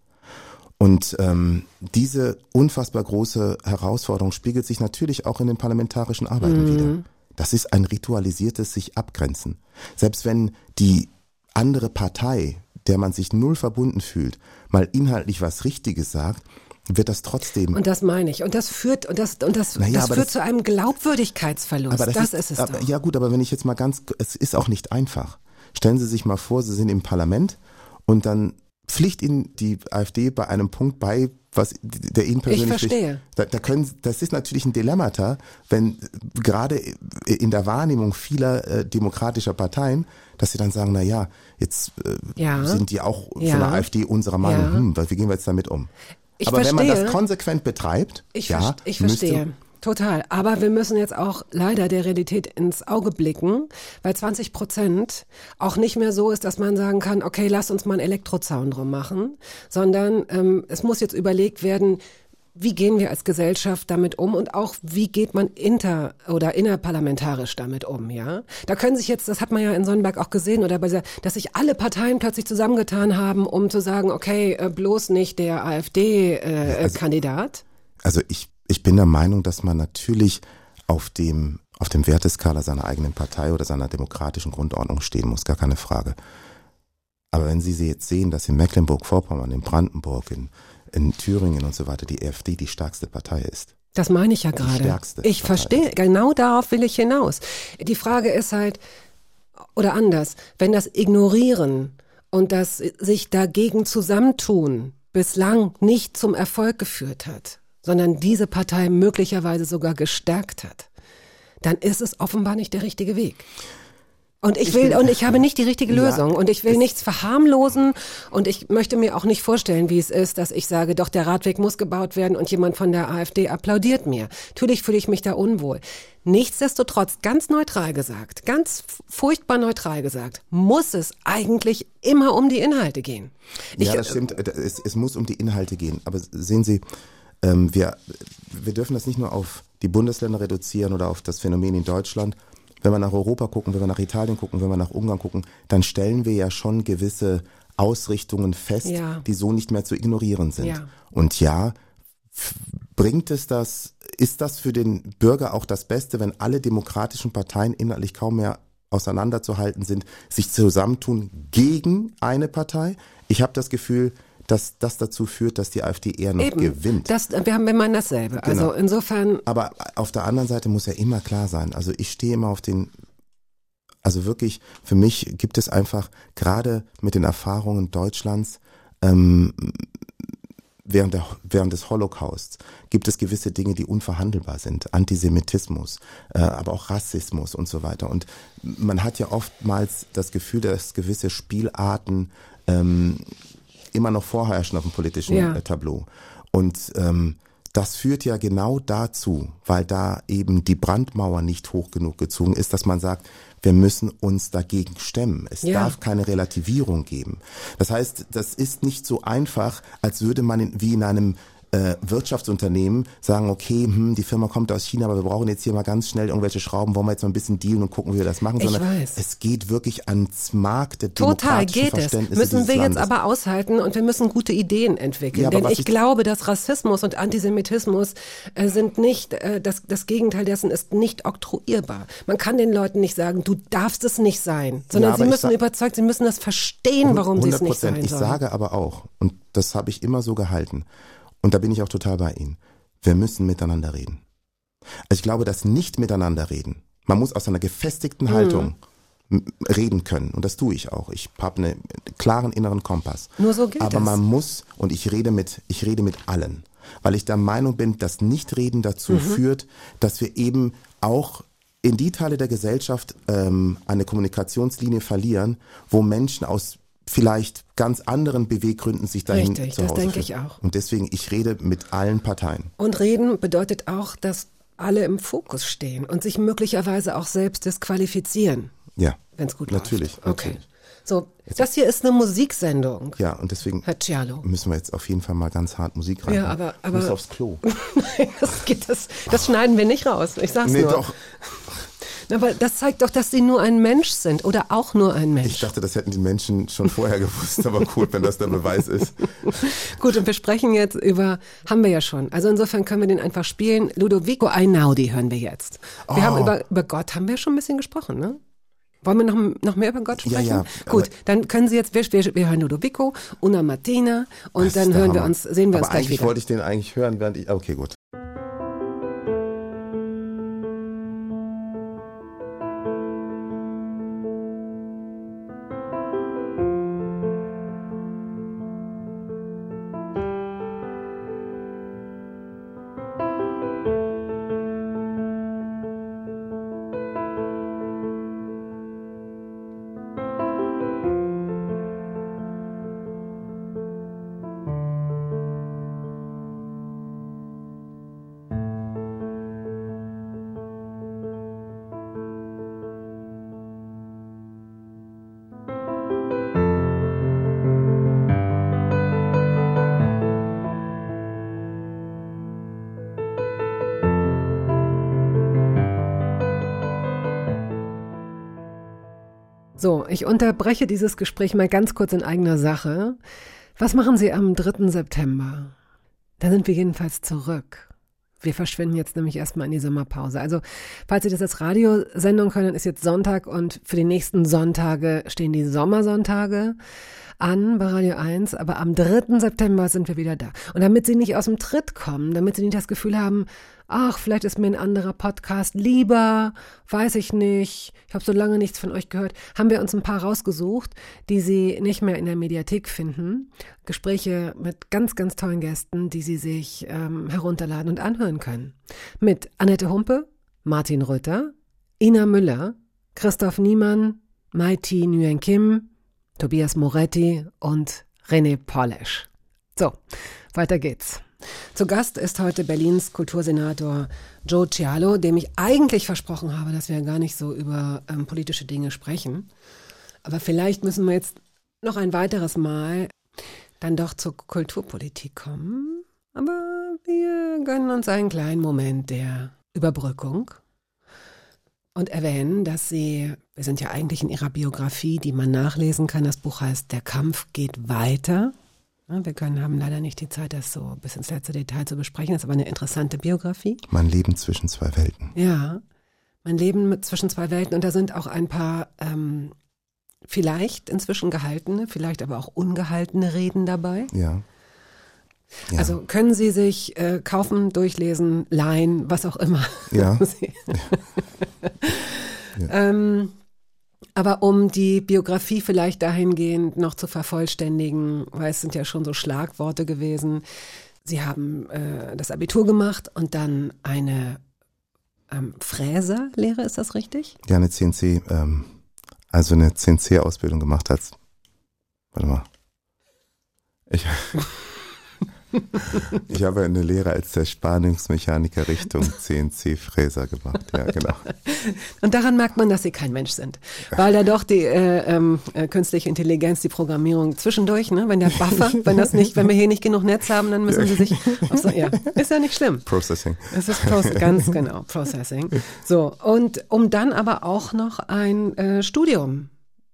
Und ähm, diese unfassbar große Herausforderung spiegelt sich natürlich auch in den parlamentarischen Arbeiten mhm. wieder. Das ist ein ritualisiertes sich abgrenzen. Selbst wenn die andere Partei, der man sich null verbunden fühlt, mal inhaltlich was Richtiges sagt, wird das trotzdem. Und das meine ich. Und das führt, und das, und das, naja, das führt das, zu einem Glaubwürdigkeitsverlust. Aber das, das ist, ist, es doch. Ja gut, aber wenn ich jetzt mal ganz, es ist auch nicht einfach. Stellen Sie sich mal vor, Sie sind im Parlament und dann pflicht Ihnen die AfD bei einem Punkt bei, was der Ihnen persönlich. Ich verstehe. Da, da können, das ist natürlich ein Dilemmata, wenn gerade in der Wahrnehmung vieler äh, demokratischer Parteien, dass sie dann sagen, na ja, jetzt äh, ja. sind die auch ja. von der AfD unserer Meinung, ja. hm, wie gehen wir jetzt damit um? Ich Aber verstehe. wenn man das konsequent betreibt, ich, ja, ich verstehe. Total. Aber wir müssen jetzt auch leider der Realität ins Auge blicken, weil 20 Prozent auch nicht mehr so ist, dass man sagen kann, okay, lass uns mal einen Elektrozaun drum machen, sondern ähm, es muss jetzt überlegt werden, wie gehen wir als Gesellschaft damit um und auch wie geht man inter oder innerparlamentarisch damit um, ja? Da können sich jetzt, das hat man ja in Sonnenberg auch gesehen oder bei dieser, dass sich alle Parteien plötzlich zusammengetan haben, um zu sagen, okay, äh, bloß nicht der AfD-Kandidat. Äh, also, also ich ich bin der Meinung, dass man natürlich auf dem, auf dem Werteskala seiner eigenen Partei oder seiner demokratischen Grundordnung stehen muss, gar keine Frage. Aber wenn Sie jetzt sehen, dass in Mecklenburg-Vorpommern, in Brandenburg, in, in Thüringen und so weiter die AfD die stärkste Partei ist, Das meine ich ja gerade. Ich verstehe, genau darauf will ich hinaus. Die Frage ist halt, oder anders, wenn das Ignorieren und das sich dagegen zusammentun bislang nicht zum Erfolg geführt hat, sondern diese Partei möglicherweise sogar gestärkt hat, dann ist es offenbar nicht der richtige Weg. Und ich will, und ich habe nicht die richtige Ja, Lösung und ich will nichts verharmlosen und ich möchte mir auch nicht vorstellen, wie es ist, dass ich sage, doch der Radweg muss gebaut werden und jemand von der AfD applaudiert mir. Natürlich fühle ich mich da unwohl. Nichtsdestotrotz, ganz neutral gesagt, ganz furchtbar neutral gesagt, muss es eigentlich immer um die Inhalte gehen. Ich, ja, das stimmt. Es, es muss um die Inhalte gehen. Aber sehen Sie, ähm, wir, wir dürfen das nicht nur auf die Bundesländer reduzieren oder auf das Phänomen in Deutschland. Wenn wir nach Europa gucken, wenn wir nach Italien gucken, wenn wir nach Ungarn gucken, dann stellen wir ja schon gewisse Ausrichtungen fest, Ja. die so nicht mehr zu ignorieren sind. Ja. Und ja, bringt es das, ist das für den Bürger auch das Beste, wenn alle demokratischen Parteien inhaltlich kaum mehr auseinanderzuhalten sind, sich zusammentun gegen eine Partei? Ich habe das Gefühl, dass das dazu führt, dass die AfD eher noch eben, gewinnt. Das, wir haben, meinen dasselbe. Also Genau. insofern, Aber auf der anderen Seite muss ja immer klar sein. Also ich stehe immer auf den, also wirklich, für mich gibt es einfach gerade mit den Erfahrungen Deutschlands ähm, während, der, während des Holocausts gibt es gewisse Dinge, die unverhandelbar sind. Antisemitismus, äh, aber auch Rassismus und so weiter. Und man hat ja oftmals das Gefühl, dass gewisse Spielarten ähm, immer noch vorherrschen auf dem politischen Ja. Tableau. Und ähm, das führt ja genau dazu, weil da eben die Brandmauer nicht hoch genug gezogen ist, dass man sagt, wir müssen uns dagegen stemmen. Es Ja. darf keine Relativierung geben. Das heißt, das ist nicht so einfach, als würde man in, wie in einem äh, Wirtschaftsunternehmen sagen, okay, hm, die Firma kommt aus China, aber wir brauchen jetzt hier mal ganz schnell irgendwelche Schrauben, wollen wir jetzt mal ein bisschen dealen und gucken, wie wir das machen, Ich sondern weiß. es geht wirklich ans Markt der Total geht es. Müssen wir jetzt Landes. aber aushalten und wir müssen gute Ideen entwickeln. Ja, Denn ich, ich- glaube, dass Rassismus und Antisemitismus äh, sind nicht, äh, das, das Gegenteil dessen ist nicht oktroyierbar. Man kann den Leuten nicht sagen, du darfst es nicht sein, sondern Ja, sie ich müssen überzeugt, sie müssen das verstehen, warum sie es nicht 100%. sein Ich sollen. sage aber auch, und das habe ich immer so gehalten, und da bin ich auch total bei Ihnen, wir müssen miteinander reden. Also ich glaube, das nicht miteinander reden, man muss aus einer gefestigten Mhm. Haltung m- reden können, und das tue ich auch. Ich habe einen klaren inneren Kompass. Nur so geht aber es. man muss, und ich rede mit, ich rede mit allen, weil ich der Meinung bin, dass Nichtreden dazu Mhm. führt, dass wir eben auch in die Teile der Gesellschaft ähm, eine Kommunikationslinie verlieren, wo Menschen aus vielleicht ganz anderen Beweggründen sich dahin Richtig, zu das Hause denke ich fühlen. auch. Und deswegen, ich rede mit allen Parteien. Und reden bedeutet auch, dass alle im Fokus stehen und sich möglicherweise auch selbst disqualifizieren, Ja, wenn es gut natürlich, läuft. Okay. natürlich. So, das hier ist eine Musiksendung, Ja, und deswegen müssen wir jetzt auf jeden Fall mal ganz hart Musik rein. Ja, aber- ich muss aber- aufs Klo. Nein, das, geht, das, das schneiden wir nicht raus. Ich sag's Nee, nur. doch. Aber das zeigt doch, dass sie nur ein Mensch sind oder auch nur ein Mensch. Ich dachte, das hätten die Menschen schon vorher gewusst, aber gut, wenn das der Beweis ist. Gut, und wir sprechen jetzt über, haben wir ja schon. Also insofern können wir den einfach spielen. Ludovico Einaudi hören wir jetzt. Wir Oh. haben über, über Gott haben wir schon ein bisschen gesprochen, ne? Wollen wir noch, noch mehr über Gott Ja, sprechen? ja, Gut, aber- dann können Sie jetzt, wir, wir, wir hören Ludovico, Una Martina und dann hören wir uns, sehen wir aber uns gleich eigentlich wieder. wollte ich den eigentlich hören, während ich. Okay, gut. So, ich unterbreche dieses Gespräch mal ganz kurz in eigener Sache. Was machen Sie am 3. September? Da sind wir jedenfalls zurück. Wir verschwinden jetzt nämlich erstmal in die Sommerpause. Also, falls Sie das als Radiosendung hören, ist jetzt Sonntag und für die nächsten Sonntage stehen die Sommersonntage an bei Radio 1. Aber am 3. September sind wir wieder da. Und damit Sie nicht aus dem Tritt kommen, damit Sie nicht das Gefühl haben, ach, vielleicht ist mir ein anderer Podcast lieber, weiß ich nicht, ich habe so lange nichts von euch gehört, haben wir uns ein paar rausgesucht, die Sie nicht mehr in der Mediathek finden. Gespräche mit ganz, ganz tollen Gästen, die Sie sich ähm, herunterladen und anhören können. Mit Annette Humpe, Martin Rütter, Ina Müller, Christoph Niemann, Maiti Nguyen Kim, Tobias Moretti und René Polish. So, weiter geht's. Zu Gast ist heute Berlins Kultursenator Joe Cialo, dem ich eigentlich versprochen habe, dass wir gar nicht so über ähm, politische Dinge sprechen. Aber vielleicht müssen wir jetzt noch ein weiteres Mal dann doch zur Kulturpolitik kommen. Aber wir gönnen uns einen kleinen Moment der Überbrückung und erwähnen, dass sie, wir sind ja eigentlich in ihrer Biografie, die man nachlesen kann. Das Buch heißt Der Kampf geht weiter. Wir können, haben leider nicht die Zeit, das so bis ins letzte Detail zu besprechen. Das ist aber eine interessante Biografie. Mein Leben zwischen zwei Welten. Ja, mein Leben mit zwischen zwei Welten und da sind auch ein paar ähm, vielleicht inzwischen gehaltene, vielleicht aber auch ungehaltene Reden dabei. Ja. Ja. Also können Sie sich äh, kaufen, durchlesen, leihen, was auch immer. Ja. Sie- ähm, aber um die Biografie vielleicht dahingehend noch zu vervollständigen, weil es sind ja schon so Schlagworte gewesen. Sie haben äh, das Abitur gemacht und dann eine ähm, Fräserlehre, ist das richtig? ja, eine CNC, ähm, also eine CNC-Ausbildung gemacht als, warte mal. Ich, ich habe eine Lehre als der Spannungsmechaniker Richtung CNC-Fräser gemacht. Ja, genau. Und daran merkt man, dass sie kein Mensch sind. Weil da doch die äh, ähm, äh, künstliche Intelligenz, die Programmierung zwischendurch, ne, wenn der Buffer, wenn das nicht, wenn wir hier nicht genug Netz haben, dann müssen sie sich. So, ja, ist ja nicht schlimm. Processing. Es ist Proce ganz genau, Processing. So, und um dann aber auch noch ein äh, Studium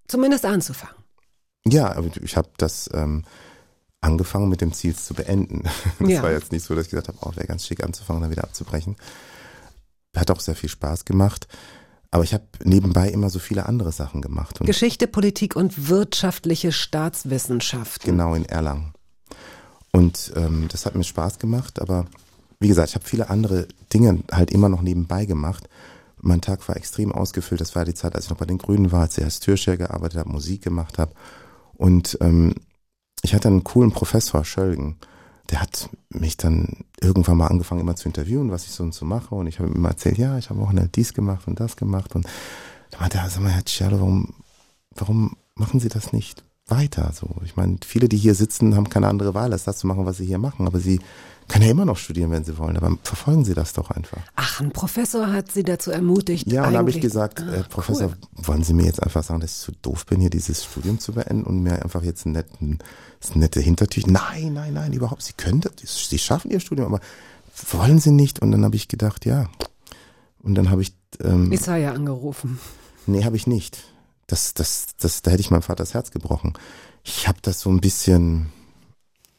zumindest anzufangen. Ja, ich habe das ähm, angefangen mit dem Ziel, es zu beenden. Das Ja. war jetzt nicht so, dass ich gesagt habe, oh, wäre ganz schick anzufangen, dann wieder abzubrechen. Hat auch sehr viel Spaß gemacht. Aber ich habe nebenbei immer so viele andere Sachen gemacht. Geschichte, Politik und wirtschaftliche Staatswissenschaften. genau in Erlangen. Und ähm, das hat mir Spaß gemacht, aber wie gesagt, ich habe viele andere Dinge halt immer noch nebenbei gemacht. Mein Tag war extrem ausgefüllt. Das war die Zeit, als ich noch bei den Grünen war, als ich als Türsteher gearbeitet habe, Musik gemacht habe. Und ähm, ich hatte einen coolen Professor, Schölgen, der hat mich dann irgendwann mal angefangen, immer zu interviewen, was ich so und so mache. Und ich habe ihm immer erzählt, ja, ich habe auch dies gemacht und das gemacht. Und da meinte er, sag mal, Herr Cialo, warum, warum machen Sie das nicht weiter? So, ich meine, viele, die hier sitzen, haben keine andere Wahl, als das zu machen, was sie hier machen. Aber sie können ja immer noch studieren, wenn sie wollen. Aber verfolgen Sie das doch einfach. Ach, ein Professor hat sie dazu ermutigt. Ja, und da habe ich gesagt, Ah, äh, Professor, wollen Sie mir jetzt einfach sagen, dass ich zu doof bin, hier dieses Studium zu beenden und mir einfach jetzt einen netten, das nette Hintertür. Nein, nein, nein, überhaupt. Sie können das, Sie schaffen Ihr Studium, aber wollen Sie nicht? Und dann habe ich gedacht, ja. Und dann habe ich, ähm, Isaiah angerufen. nee, habe ich nicht. Das, das, das, da hätte ich meinem Vater das Herz gebrochen. Ich habe das so ein bisschen,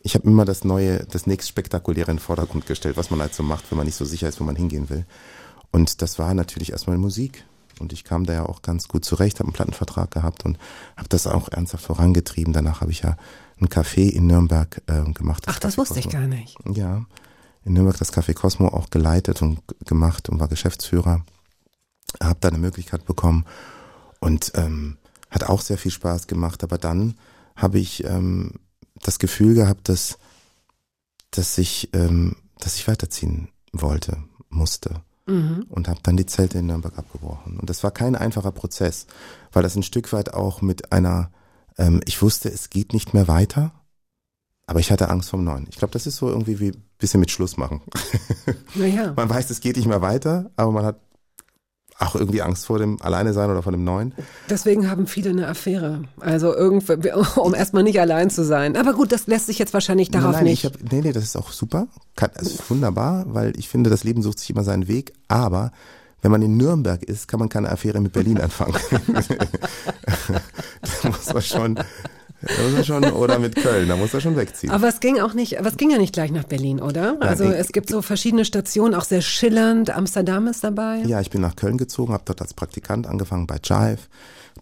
ich habe immer das Neue, das nächst Spektakuläre in den Vordergrund gestellt, was man halt so macht, wenn man nicht so sicher ist, wo man hingehen will. Und das war natürlich erstmal Musik. Und ich kam da ja auch ganz gut zurecht, habe einen Plattenvertrag gehabt und habe das auch ernsthaft vorangetrieben. Danach habe ich ja ein Café in Nürnberg äh, gemacht. Ach, das Café wusste ich Cosmo. gar nicht. Ja, in Nürnberg das Café Cosmo auch geleitet und gemacht und war Geschäftsführer. Hab da eine Möglichkeit bekommen und ähm, hat auch sehr viel Spaß gemacht. Aber dann habe ich ähm, das Gefühl gehabt, dass, dass ich, ähm, dass ich weiterziehen wollte, musste Mhm. und habe dann die Zelte in Nürnberg abgebrochen. Und das war kein einfacher Prozess, weil das ein Stück weit auch mit einer, ähm, ich wusste, es geht nicht mehr weiter, aber ich hatte Angst vom Neuen. Ich glaube, das ist so irgendwie wie ein bisschen mit Schluss machen. Naja. Man weiß, es geht nicht mehr weiter, aber man hat auch irgendwie Angst vor dem Alleine sein oder vor dem Neuen. Deswegen haben viele eine Affäre. Also irgendwie, um erstmal nicht allein zu sein. Aber gut, das lässt sich jetzt wahrscheinlich darauf nein, nein, nicht. Ich hab, nee, nee, das ist auch super. Kann, das ist wunderbar, weil ich finde, das Leben sucht sich immer seinen Weg. Aber wenn man in Nürnberg ist, kann man keine Affäre mit Berlin anfangen. Da muss man schon, da muss man schon, oder mit Köln, da muss er schon wegziehen. aber es ging auch nicht, es ging ja nicht gleich nach Berlin, oder? Also nee. es gibt so verschiedene Stationen, auch sehr schillernd. Amsterdam ist dabei. Ja, ich bin nach Köln gezogen, habe dort als Praktikant angefangen bei Jive.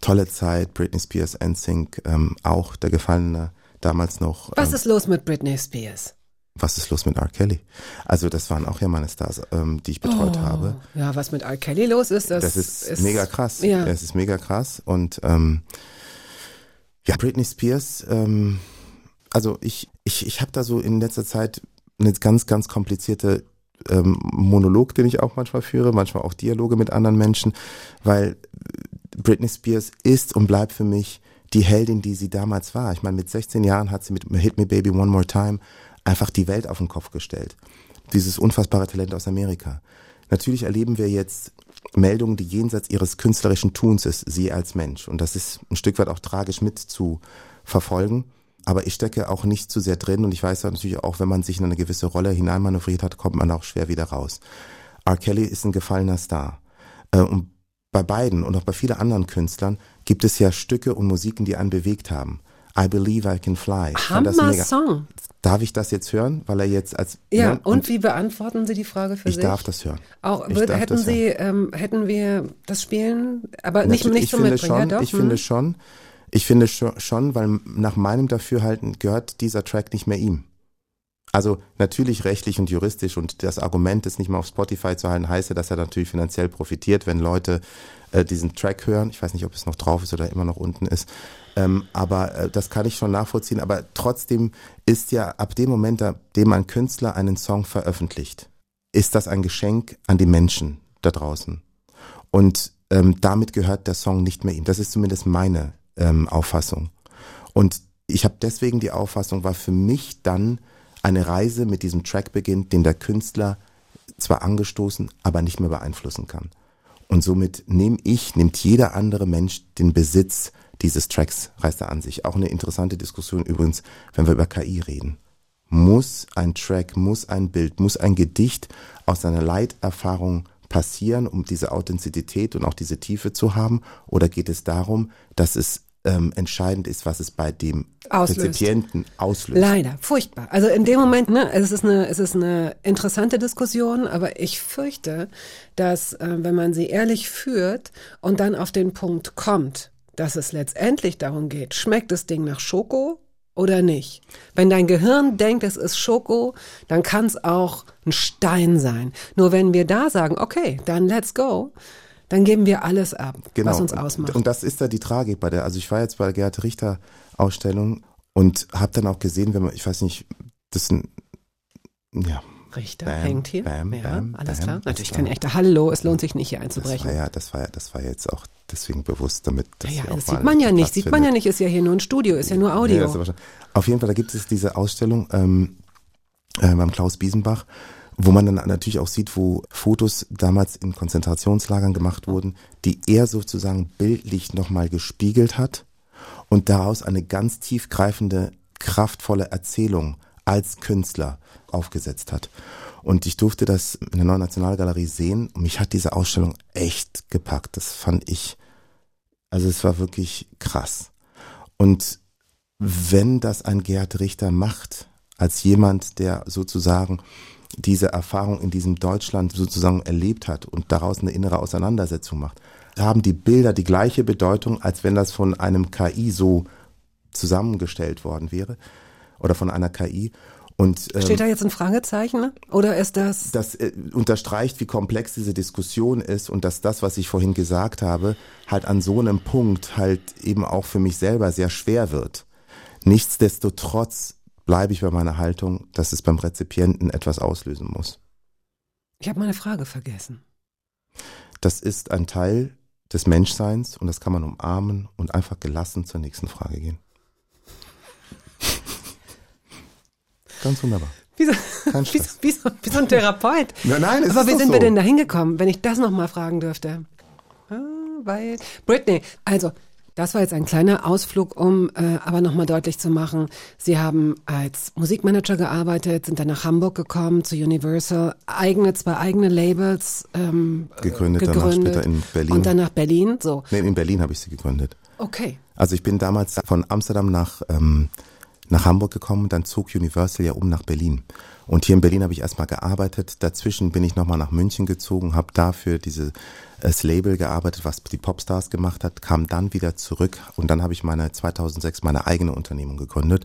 Tolle Zeit, Britney Spears, NSYNC, ähm, auch der Gefallene damals noch. Was ähm, ist los mit Britney Spears? was ist los mit R. Kelly? Also das waren auch ja meine Stars, ähm, die ich betreut Oh, habe. Ja, was mit R. Kelly los ist, das, Das ist, mega krass. Ja. Es ist mega krass. Und ähm, ja, Britney Spears, ähm, also ich, ich, ich habe da so in letzter Zeit eine ganz, ganz komplizierte ähm, Monolog, den ich auch manchmal führe, manchmal auch Dialoge mit anderen Menschen, weil Britney Spears ist und bleibt für mich die Heldin, die sie damals war. Ich meine, mit 16 Jahren hat sie mit Hit Me Baby One More Time einfach die Welt auf den Kopf gestellt. Dieses unfassbare Talent aus Amerika. Natürlich erleben wir jetzt Meldungen, die jenseits ihres künstlerischen Tuns ist, sie als Mensch. Und das ist ein Stück weit auch tragisch mit zu verfolgen. Aber ich stecke auch nicht zu sehr drin und ich weiß natürlich auch, wenn man sich in eine gewisse Rolle hineinmanövriert hat, kommt man auch schwer wieder raus. R. Kelly ist ein gefallener Star. Äh, Und bei beiden und auch bei vielen anderen Künstlern gibt es ja Stücke und Musiken, die einen bewegt haben. I Believe I Can Fly. Ich Hammer. Song. Darf ich das jetzt hören? Weil er jetzt als Ja, ne? und wie beantworten Sie die Frage für ich sich? darf das hören. Auch Ich darf hätten Sie, ähm, hätten wir das spielen, aber nicht, Natürlich, nicht ich zum finde Mitbringen, schon, ja, doch? ich hm. finde schon, ich finde schon, schon, weil nach meinem Dafürhalten gehört dieser Track nicht mehr ihm. Also natürlich rechtlich und juristisch und das Argument, es nicht mehr auf Spotify zu halten, heißt ja, dass er natürlich finanziell profitiert, wenn Leute äh, diesen Track hören. Ich weiß nicht, ob es noch drauf ist oder immer noch unten ist. Ähm, aber äh, das kann ich schon nachvollziehen. Aber trotzdem ist ja ab dem Moment, ab dem ein Künstler einen Song veröffentlicht, ist das ein Geschenk an die Menschen da draußen. Und ähm, damit gehört der Song nicht mehr ihm. Das ist zumindest meine ähm, Auffassung. Und ich habe deswegen die Auffassung, weil für mich dann eine Reise mit diesem Track beginnt, den der Künstler zwar angestoßen, aber nicht mehr beeinflussen kann. Und somit nehme ich, nimmt jeder andere Mensch den Besitz dieses Tracks, reißt er an sich. Auch eine interessante Diskussion übrigens, wenn wir über KI reden. Muss ein Track, muss ein Bild, muss ein Gedicht aus seiner Leiterfahrung passieren, um diese Authentizität und auch diese Tiefe zu haben? Oder geht es darum, dass es ähm, entscheidend ist, was es bei dem Auslöst. Rezipienten auslöst? Leider, furchtbar. Also in dem Moment, ne, es ist eine, es ist eine interessante Diskussion, aber ich fürchte, dass äh, wenn man sie ehrlich führt und dann auf den Punkt kommt, dass es letztendlich darum geht, schmeckt das Ding nach Schoko oder nicht? Wenn dein Gehirn denkt, es ist Schoko, dann kann es auch ein Stein sein. Nur wenn wir da sagen, okay, dann let's go, dann geben wir alles ab, was uns ausmacht. Und das ist da die Tragik bei der, also ich war jetzt bei der Gerhard Richter Ausstellung und habe dann auch gesehen, wenn man, ich weiß nicht, das ist ein, ja, Richter Bam, hängt hier. bam, ja, bam, alles klar. Das Natürlich kein echter Hallo, es lohnt sich nicht hier das einzubrechen. war ja, das war ja, das war jetzt auch deswegen bewusst, damit das ja, auch das sieht man ja nicht, Platz sieht man ja nicht, ist ja hier nur ein Studio, ist ja nur Ja, Audio. das ist wahrscheinlich- Auf jeden Fall, da gibt es diese Ausstellung ähm, äh, beim Klaus Biesenbach, wo man dann natürlich auch sieht, wo Fotos damals in Konzentrationslagern gemacht wurden, die er sozusagen bildlich nochmal gespiegelt hat und daraus eine ganz tiefgreifende, kraftvolle Erzählung als Künstler aufgesetzt hat. Und ich durfte das in der Neuen Nationalgalerie sehen und mich hat diese Ausstellung echt gepackt. Das fand ich, also es war wirklich krass. Und wenn das ein Gerhard Richter macht, als jemand, der sozusagen diese Erfahrung in diesem Deutschland sozusagen erlebt hat und daraus eine innere Auseinandersetzung macht, haben die Bilder die gleiche Bedeutung, als wenn das von einem KI so zusammengestellt worden wäre oder von einer KI. Und ähm, Steht da jetzt ein Fragezeichen? Oder ist das, das äh, unterstreicht, wie komplex diese Diskussion ist und dass das, was ich vorhin gesagt habe, halt an so einem Punkt halt eben auch für mich selber sehr schwer wird. Nichtsdestotrotz bleibe ich bei meiner Haltung, dass es beim Rezipienten etwas auslösen muss. ich habe meine Frage vergessen. Das ist ein Teil des Menschseins und das kann man umarmen und einfach gelassen zur nächsten Frage gehen. Ganz wunderbar. Wie so, wie, so, wie, so, wie so ein Therapeut. Nein, nein, es Aber ist wie sind wir denn da hingekommen, wenn ich das nochmal fragen dürfte? Ah, weil, Britney, also, das war jetzt ein kleiner Ausflug, um äh, aber nochmal deutlich zu machen, Sie haben als Musikmanager gearbeitet, sind dann nach Hamburg gekommen, zu Universal, eigene, zwei eigene Labels ähm, Gegründet, danach gegründet später in Berlin. und dann nach Berlin, so. Nee, in Berlin habe ich sie gegründet. Okay. Also ich bin damals von Amsterdam nach, ähm, nach Hamburg gekommen, dann zog Universal ja um nach Berlin. Und hier in Berlin habe ich erstmal gearbeitet. Dazwischen bin ich nochmal nach München gezogen, habe dafür diese das Label gearbeitet, was die Popstars gemacht hat, kam dann wieder zurück und dann habe ich meine 2006 meine eigene Unternehmung gegründet.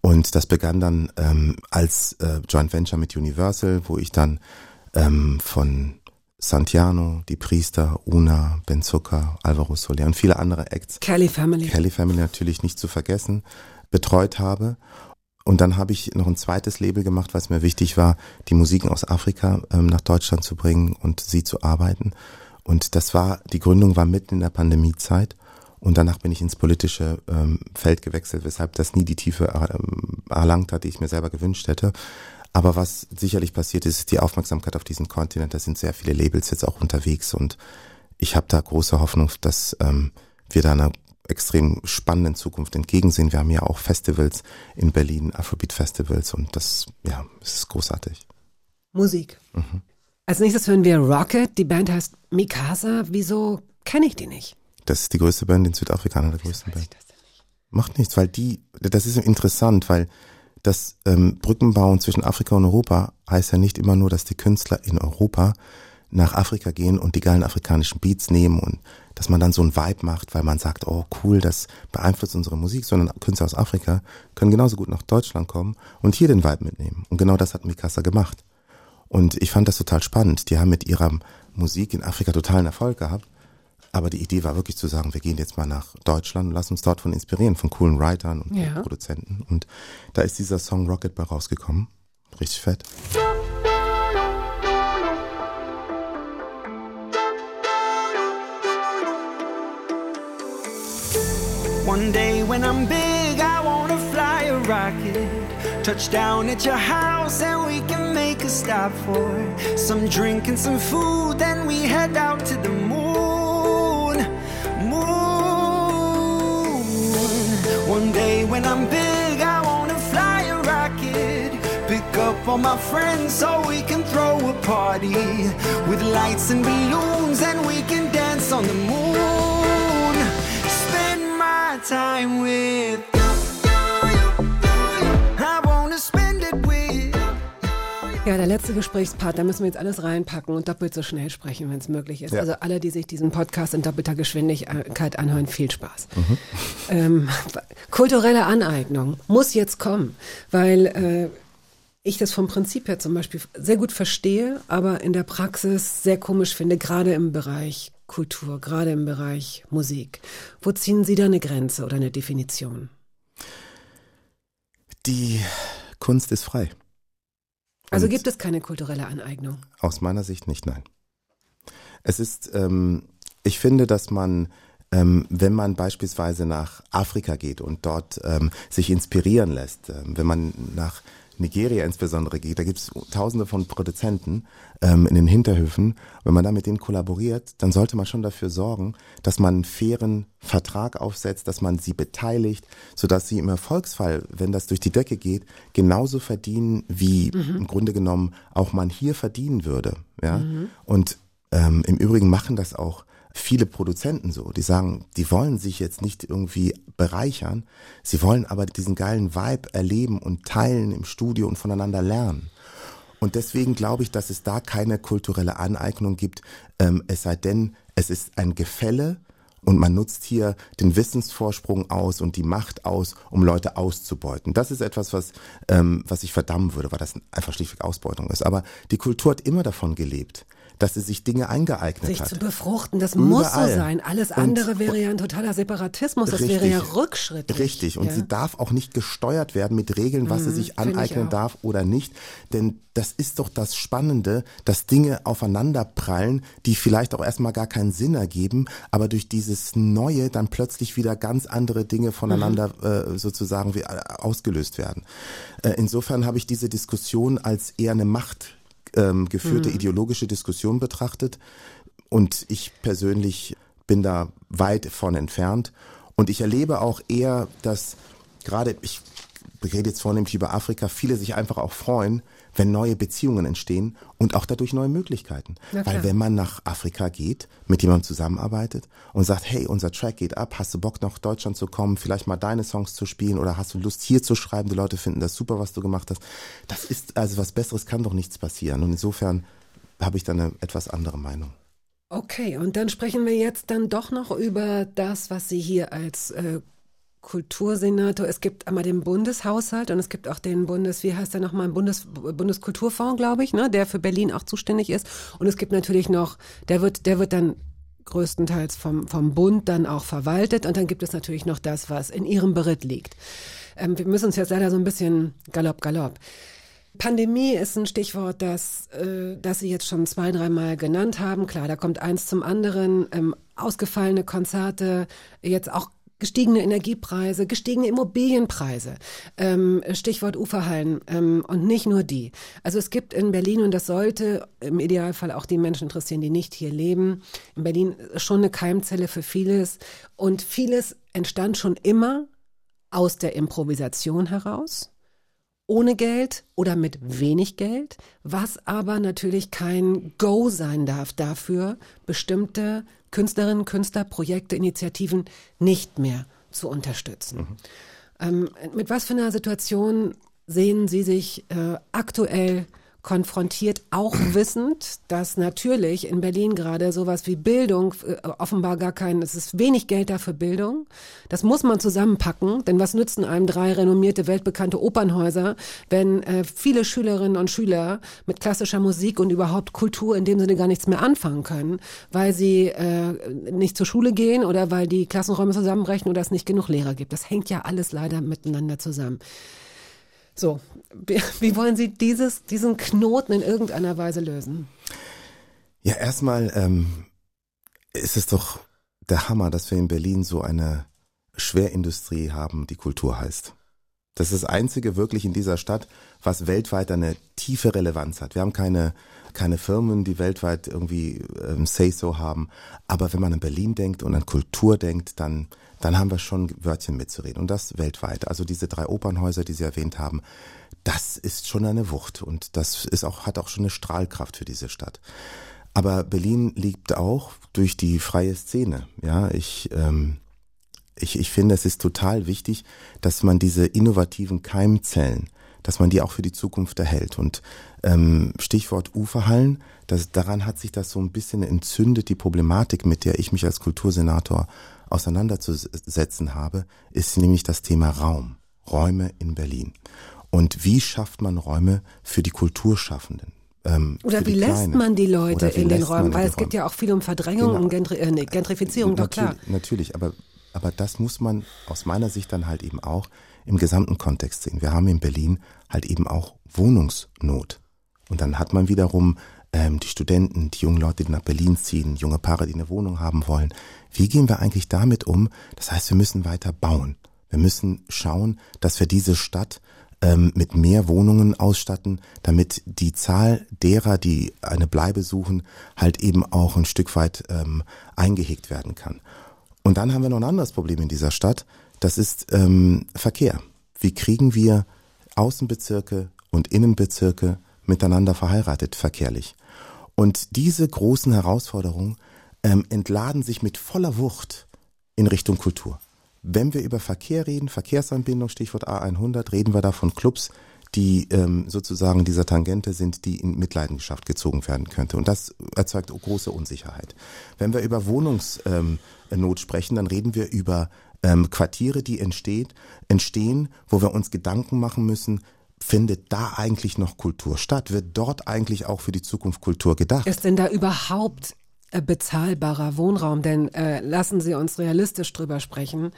Und das begann dann ähm, als äh, Joint Venture mit Universal, wo ich dann ähm, von Santiano, die Priester, Una, Ben Zucker, Alvaro Soler und viele andere Acts, Kelly Family. Kelly Family natürlich nicht zu vergessen, betreut habe. Und dann habe ich noch ein zweites Label gemacht, es mir wichtig war, die Musiken aus Afrika ähm, nach Deutschland zu bringen und sie zu arbeiten. Und das war, die Gründung war mitten in der Pandemiezeit. Und danach bin ich ins politische ähm, Feld gewechselt, weshalb das nie die Tiefe ähm, erlangt hat, die ich mir selber gewünscht hätte. Aber was sicherlich passiert ist, ist die Aufmerksamkeit auf diesen Kontinent. Da sind sehr viele Labels jetzt auch unterwegs und ich habe da große Hoffnung, dass ähm, wir da einer extrem spannenden Zukunft entgegensehen. Wir haben ja auch Festivals in Berlin, Afrobeat-Festivals und das, ja, ist großartig. Musik. Mhm. Als nächstes hören wir Rocket. Die Band heißt Mikasa. Wieso kenne ich die nicht? Das ist die größte Band in Südafrika, eine der größten Band. Macht nichts, weil die, das ist interessant, weil das ähm, Brückenbauen zwischen Afrika und Europa heißt ja nicht immer nur, dass die Künstler in Europa nach Afrika gehen und die geilen afrikanischen Beats nehmen und dass man dann so ein Vibe macht, weil man sagt, oh cool, das beeinflusst unsere Musik, sondern Künstler aus Afrika können genauso gut nach Deutschland kommen und hier den Vibe mitnehmen. Und genau das hat Mikasa gemacht. Und ich fand das total spannend. Die haben mit ihrer Musik in Afrika totalen Erfolg gehabt. Aber die Idee war wirklich zu sagen, wir gehen jetzt mal nach Deutschland und lassen uns dort von inspirieren, von coolen Writern und Ja. Produzenten. Und da ist dieser Song Rocket bei rausgekommen. Richtig fett. One day when I'm big, I wanna fly a rocket. Touch down at your house and we can make a stop for some drink and some food. Then we head out to the moon. Moon. One day when I'm big, I wanna fly a rocket. Pick up all my friends so we can throw a party with lights and balloons and we can dance on the moon. My time with Ja, der letzte Gesprächspart, da müssen wir jetzt alles reinpacken und doppelt so schnell sprechen, wenn es möglich ist. Ja. Also alle, die sich diesen Podcast in doppelter Geschwindigkeit anhören, viel Spaß. Ähm, kulturelle Aneignung muss jetzt kommen, weil äh, ich das vom Prinzip her zum Beispiel sehr gut verstehe, aber in der Praxis sehr komisch finde, gerade im Bereich Kultur, gerade im Bereich Musik. Wo ziehen Sie da eine Grenze oder eine Definition? Die Kunst ist frei. Also Und- gibt es keine kulturelle Aneignung. Aus meiner Sicht nicht, nein. Es ist, ähm, ich finde, dass man, ähm, wenn man beispielsweise nach Afrika geht und dort ähm, sich inspirieren lässt, ähm, wenn man nach Nigeria insbesondere geht, da gibt es tausende von Produzenten ähm, in den Hinterhöfen. Wenn man da mit denen kollaboriert, dann sollte man schon dafür sorgen, dass man einen fairen Vertrag aufsetzt, dass man sie beteiligt, sodass sie im Erfolgsfall, wenn das durch die Decke geht, genauso verdienen, wie im Grunde genommen auch man hier verdienen würde. Ja? Und ähm, im Übrigen machen das auch viele Produzenten so. Die sagen, die wollen sich jetzt nicht irgendwie bereichern, sie wollen aber diesen geilen Vibe erleben und teilen im Studio und voneinander lernen. Und deswegen glaube ich, dass es da keine kulturelle Aneignung gibt, ähm, es sei denn, es ist ein Gefälle und man nutzt hier den Wissensvorsprung aus und die Macht aus, um Leute auszubeuten. Das ist etwas, was, ähm, was ich verdammen würde, weil das einfach schlichtweg Ausbeutung ist. Aber die Kultur hat immer davon gelebt, dass sie sich Dinge eingeeignet Sich hat. zu befruchten, das muss so Überall. sein. Alles Und- andere wäre ja ein totaler Separatismus, das wäre ja Rückschritt. Richtig. Und ja. Mhm, sie darf auch nicht gesteuert werden mit Regeln, was sie sich aneignen darf oder nicht. Denn das ist doch das Spannende, dass Dinge aufeinander prallen, die vielleicht auch erstmal gar keinen Sinn ergeben, aber durch dieses Neue dann plötzlich wieder ganz andere Dinge voneinander Mhm. äh, sozusagen wie, äh, ausgelöst werden. Äh, insofern habe ich diese Diskussion als eher eine Macht ähm, geführte ideologische Diskussion betrachtet. Und ich persönlich bin da weit von entfernt. Und ich erlebe auch eher, dass gerade, ich rede jetzt vornehmlich über Afrika, viele sich einfach auch freuen, wenn neue Beziehungen entstehen und auch dadurch neue Möglichkeiten. Weil wenn man nach Afrika geht, mit jemandem zusammenarbeitet und sagt, hey, unser Track geht ab, hast du Bock nach Deutschland zu kommen, vielleicht mal deine Songs zu spielen oder hast du Lust hier zu schreiben, die Leute finden das super, was du gemacht hast. Das ist, also was Besseres kann doch nichts passieren. Und insofern habe ich da eine etwas andere Meinung. Okay, und dann sprechen wir jetzt dann doch noch über das, was Sie hier als äh, Kultursenator. Es gibt einmal den Bundeshaushalt und es gibt auch den Bundes, wie heißt der nochmal, Bundes, Bundeskulturfonds, glaube ich, ne, der für Berlin auch zuständig ist. Und es gibt natürlich noch, der wird, der wird dann größtenteils vom, vom Bund dann auch verwaltet. Und dann gibt es natürlich noch das, was in ihrem Beritt liegt. Ähm, wir müssen uns jetzt leider so ein bisschen galopp, galopp. Pandemie ist ein Stichwort, das, äh, das Sie jetzt schon zwei, dreimal genannt haben. Klar, da kommt eins zum anderen. Ähm, ausgefallene Konzerte, jetzt auch gestiegene Energiepreise, gestiegene Immobilienpreise, ähm, Stichwort Uferhallen ähm, und nicht nur die. Also es gibt in Berlin, und das sollte im Idealfall auch die Menschen interessieren, die nicht hier leben, in Berlin schon eine Keimzelle für vieles und vieles entstand schon immer aus der Improvisation heraus ohne Geld oder mit wenig Geld, was aber natürlich kein Go sein darf dafür, bestimmte Künstlerinnen, Künstler, Projekte, Initiativen nicht mehr zu unterstützen. Mhm. Ähm, mit was für einer Situation sehen Sie sich äh, aktuell konfrontiert, auch wissend, dass natürlich in Berlin gerade sowas wie Bildung äh, offenbar gar kein, es ist wenig Geld da für Bildung. Das muss man zusammenpacken, denn was nützen einem drei renommierte, weltbekannte Opernhäuser, wenn äh, viele Schülerinnen und Schüler mit klassischer Musik und überhaupt Kultur in dem Sinne gar nichts mehr anfangen können, weil sie äh, nicht zur Schule gehen oder weil die Klassenräume zusammenbrechen oder es nicht genug Lehrer gibt. Das hängt ja alles leider miteinander zusammen. So, wie wollen Sie dieses, diesen Knoten in irgendeiner Weise lösen? Ja, erstmal ähm, ist es doch der Hammer, dass wir in Berlin so eine Schwerindustrie haben, die Kultur heißt. Das ist das einzige wirklich in dieser Stadt, was weltweit eine tiefe Relevanz hat. Wir haben keine, keine Firmen, die weltweit irgendwie ähm, Say-So haben. Aber wenn man an Berlin denkt und an Kultur denkt, dann dann haben wir schon Wörtchen mitzureden. Und das weltweit. Also diese drei Opernhäuser, die Sie erwähnt haben, das ist schon eine Wucht und das ist auch, hat auch schon eine Strahlkraft für diese Stadt. Aber Berlin liegt auch durch die freie Szene. Ja, ich, ähm, ich, ich finde, es ist total wichtig, dass man diese innovativen Keimzellen, dass man die auch für die Zukunft erhält. Und ähm, Stichwort Uferhallen, das, daran hat sich das so ein bisschen entzündet, die Problematik, mit der ich mich als Kultursenator auseinanderzusetzen habe, ist nämlich das Thema Raum, Räume in Berlin. Und wie schafft man Räume für die Kulturschaffenden? Ähm, Oder wie lässt man die Leute in den Räumen? Weil es geht ja auch viel um Verdrängung, genau. um Gentri äh, nee, Gentrifizierung, doch klar. Natürlich, aber, aber das muss man aus meiner Sicht dann halt eben auch im gesamten Kontext sehen. Wir haben in Berlin halt eben auch Wohnungsnot. Und dann hat man wiederum ähm, die Studenten, die jungen Leute, die nach Berlin ziehen, junge Paare, die eine Wohnung haben wollen. Wie gehen wir eigentlich damit um? Das heißt, wir müssen weiter bauen. Wir müssen schauen, dass wir diese Stadt ähm, mit mehr Wohnungen ausstatten, damit die Zahl derer, die eine Bleibe suchen, halt eben auch ein Stück weit ähm, eingehegt werden kann. Und dann haben wir noch ein anderes Problem in dieser Stadt. Das ist ähm, Verkehr. Wie kriegen wir Außenbezirke und Innenbezirke miteinander verheiratet verkehrlich? Und diese großen Herausforderungen ähm, entladen sich mit voller Wucht in Richtung Kultur. Wenn wir über Verkehr reden, Verkehrsanbindung, Stichwort A100, reden wir da von Clubs, die ähm, sozusagen dieser Tangente sind, die in Mitleidenschaft gezogen werden könnte. Und das erzeugt große Unsicherheit. Wenn wir über Wohnungsnot ähm, sprechen, dann reden wir über ähm, Quartiere, die entsteht, entstehen, wo wir uns Gedanken machen müssen, findet da eigentlich noch Kultur statt? Wird dort eigentlich auch für die Zukunft Kultur gedacht? Ist denn da überhaupt äh, bezahlbarer Wohnraum, denn äh, lassen Sie uns realistisch drüber sprechen.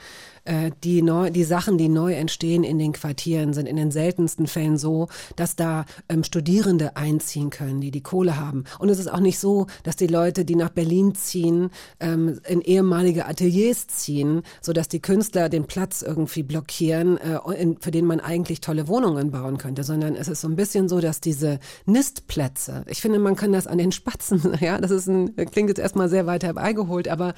Äh, die, neu, die Sachen, die neu entstehen in den Quartieren, sind in den seltensten Fällen so, dass da ähm, Studierende einziehen können, die die Kohle haben. Und es ist auch nicht so, dass die Leute, die nach Berlin ziehen, ähm, in ehemalige Ateliers ziehen, so dass die Künstler den Platz irgendwie blockieren, äh, in, für den man eigentlich tolle Wohnungen bauen könnte, sondern es ist so ein bisschen so, dass diese Nistplätze, ich finde, man kann das an den Spatzen, ja, das ist ein, klingt jetzt erstmal sehr weit herbeigeholt, aber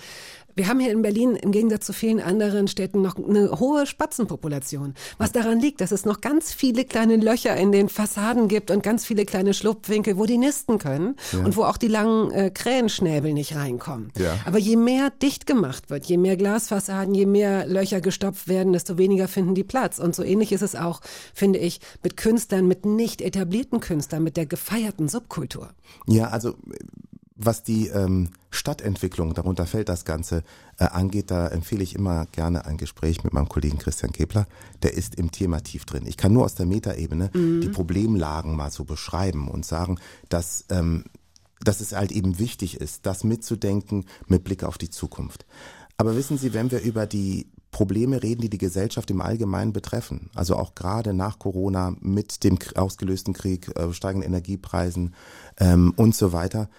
wir haben hier in Berlin im Gegensatz zu vielen anderen Städten noch eine hohe Spatzenpopulation. Was daran liegt, dass es noch ganz viele kleine Löcher in den Fassaden gibt und ganz viele kleine Schlupfwinkel, wo die nisten können ja. und wo auch die langen äh, Krähenschnäbel nicht reinkommen. Ja. Aber je mehr dicht gemacht wird, je mehr Glasfassaden, je mehr Löcher gestopft werden, desto weniger finden die Platz. Und so ähnlich ist es auch, finde ich, mit Künstlern, mit nicht etablierten Künstlern, mit der gefeierten Subkultur. Ja, also was die ähm, Stadtentwicklung, darunter fällt das Ganze, äh, angeht, da empfehle ich immer gerne ein Gespräch mit meinem Kollegen Christian Kepler. Der ist im Thema tief drin. Ich kann nur aus der Metaebene die Problemlagen mal so beschreiben und sagen, dass, ähm, dass es halt eben wichtig ist, das mitzudenken mit Blick auf die Zukunft. Aber wissen Sie, wenn wir über die Probleme reden, die die Gesellschaft im Allgemeinen betreffen, also auch gerade nach Corona mit dem ausgelösten Krieg, äh, steigenden Energiepreisen ähm, und so weiter,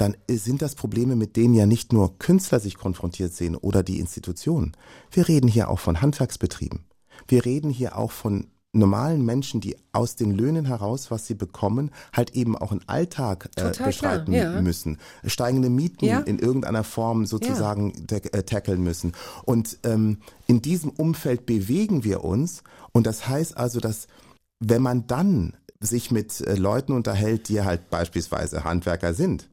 dann sind das Probleme, mit denen ja nicht nur Künstler sich konfrontiert sehen oder die Institutionen. Wir reden hier auch von Handwerksbetrieben. Wir reden hier auch von normalen Menschen, die aus den Löhnen heraus, was sie bekommen, halt eben auch einen Alltag äh, Total bestreiten klar, ja. müssen. Steigende Mieten Ja. in irgendeiner Form sozusagen tack- äh, tackeln müssen. Und ähm, in diesem Umfeld bewegen wir uns. Und das heißt also, dass wenn man dann sich mit äh, Leuten unterhält, die halt beispielsweise Handwerker sind,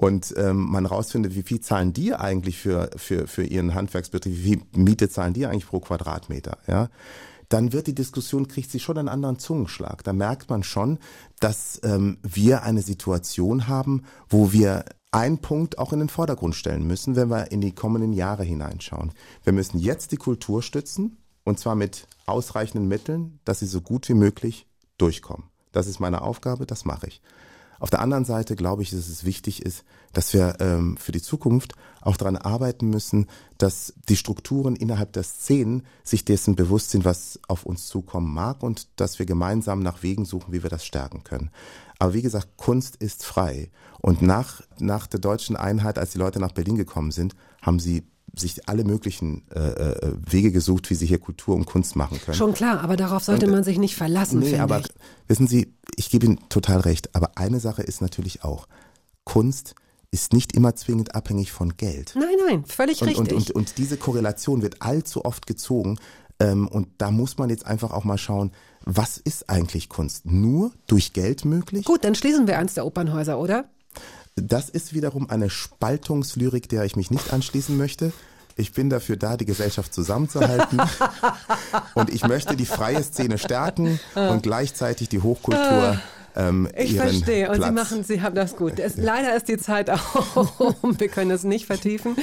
und ähm, man rausfindet, wie viel zahlen die eigentlich für, für, für ihren Handwerksbetrieb, wie viel Miete zahlen die eigentlich pro Quadratmeter, ja, dann wird die Diskussion, kriegt sie schon einen anderen Zungenschlag. Da merkt man schon, dass ähm, wir eine Situation haben, wo wir einen Punkt auch in den Vordergrund stellen müssen, wenn wir in die kommenden Jahre hineinschauen. Wir müssen jetzt die Kultur stützen und zwar mit ausreichenden Mitteln, dass sie so gut wie möglich durchkommen. Das ist meine Aufgabe, das mache ich. Auf der anderen Seite glaube ich, dass es wichtig ist, dass wir ähm, für die Zukunft auch daran arbeiten müssen, dass die Strukturen innerhalb der Szenen sich dessen bewusst sind, was auf uns zukommen mag und dass wir gemeinsam nach Wegen suchen, wie wir das stärken können. Aber wie gesagt, Kunst ist frei. Und nach, nach der deutschen Einheit, als die Leute nach Berlin gekommen sind, haben sie sich alle möglichen äh, äh, Wege gesucht, wie sie hier Kultur und Kunst machen können. Schon klar, aber darauf sollte Und, äh, man sich nicht verlassen, Nee, aber ich. wissen Sie, ich gebe Ihnen total recht, aber eine Sache ist natürlich auch, Kunst ist nicht immer zwingend abhängig von Geld. Nein, nein, völlig Und, richtig. und, und, und diese Korrelation wird allzu oft gezogen. Ähm, und da muss man jetzt einfach auch mal schauen, was ist eigentlich Kunst? Nur durch Geld möglich? Gut, dann schließen wir eins der Opernhäuser, oder? Das ist wiederum eine Spaltungslyrik, der ich mich nicht anschließen möchte. Ich bin dafür da, die Gesellschaft zusammenzuhalten. und ich möchte die freie Szene stärken und gleichzeitig die Hochkultur ähm, Ich verstehe. Und Platz. Sie machen, Sie haben das gut. Es, leider ist die Zeit auch um. Wir können es nicht vertiefen.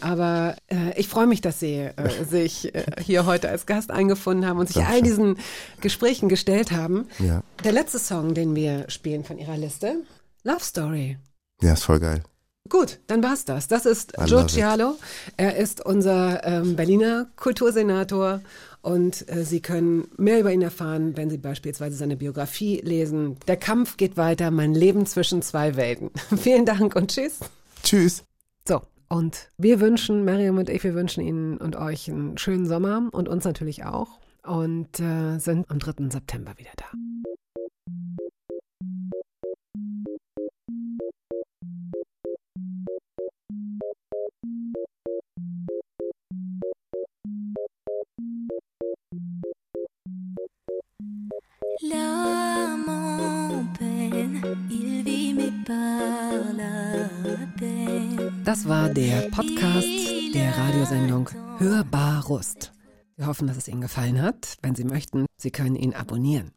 Aber äh, ich freue mich, dass Sie äh, sich äh, hier heute als Gast eingefunden haben und sich all diesen Gesprächen gestellt haben. Ja. Der letzte Song, den wir spielen von Ihrer Liste, Love Story. Ja, ist voll geil. Gut, dann war's das. Das ist Joe. Cialo. Er ist unser ähm, Berliner Kultursenator und äh, Sie können mehr über ihn erfahren, wenn Sie beispielsweise seine Biografie lesen. Der Kampf geht weiter, mein Leben zwischen zwei Welten. Vielen Dank und tschüss. Tschüss. So, und wir wünschen, Mariam und ich, wir wünschen Ihnen und euch einen schönen Sommer und uns natürlich auch und äh, sind am 3. September wieder da. Das war der Podcast der Radiosendung Hörbar Rust. Wir hoffen, dass es Ihnen gefallen hat. Wenn Sie möchten, Sie können ihn abonnieren.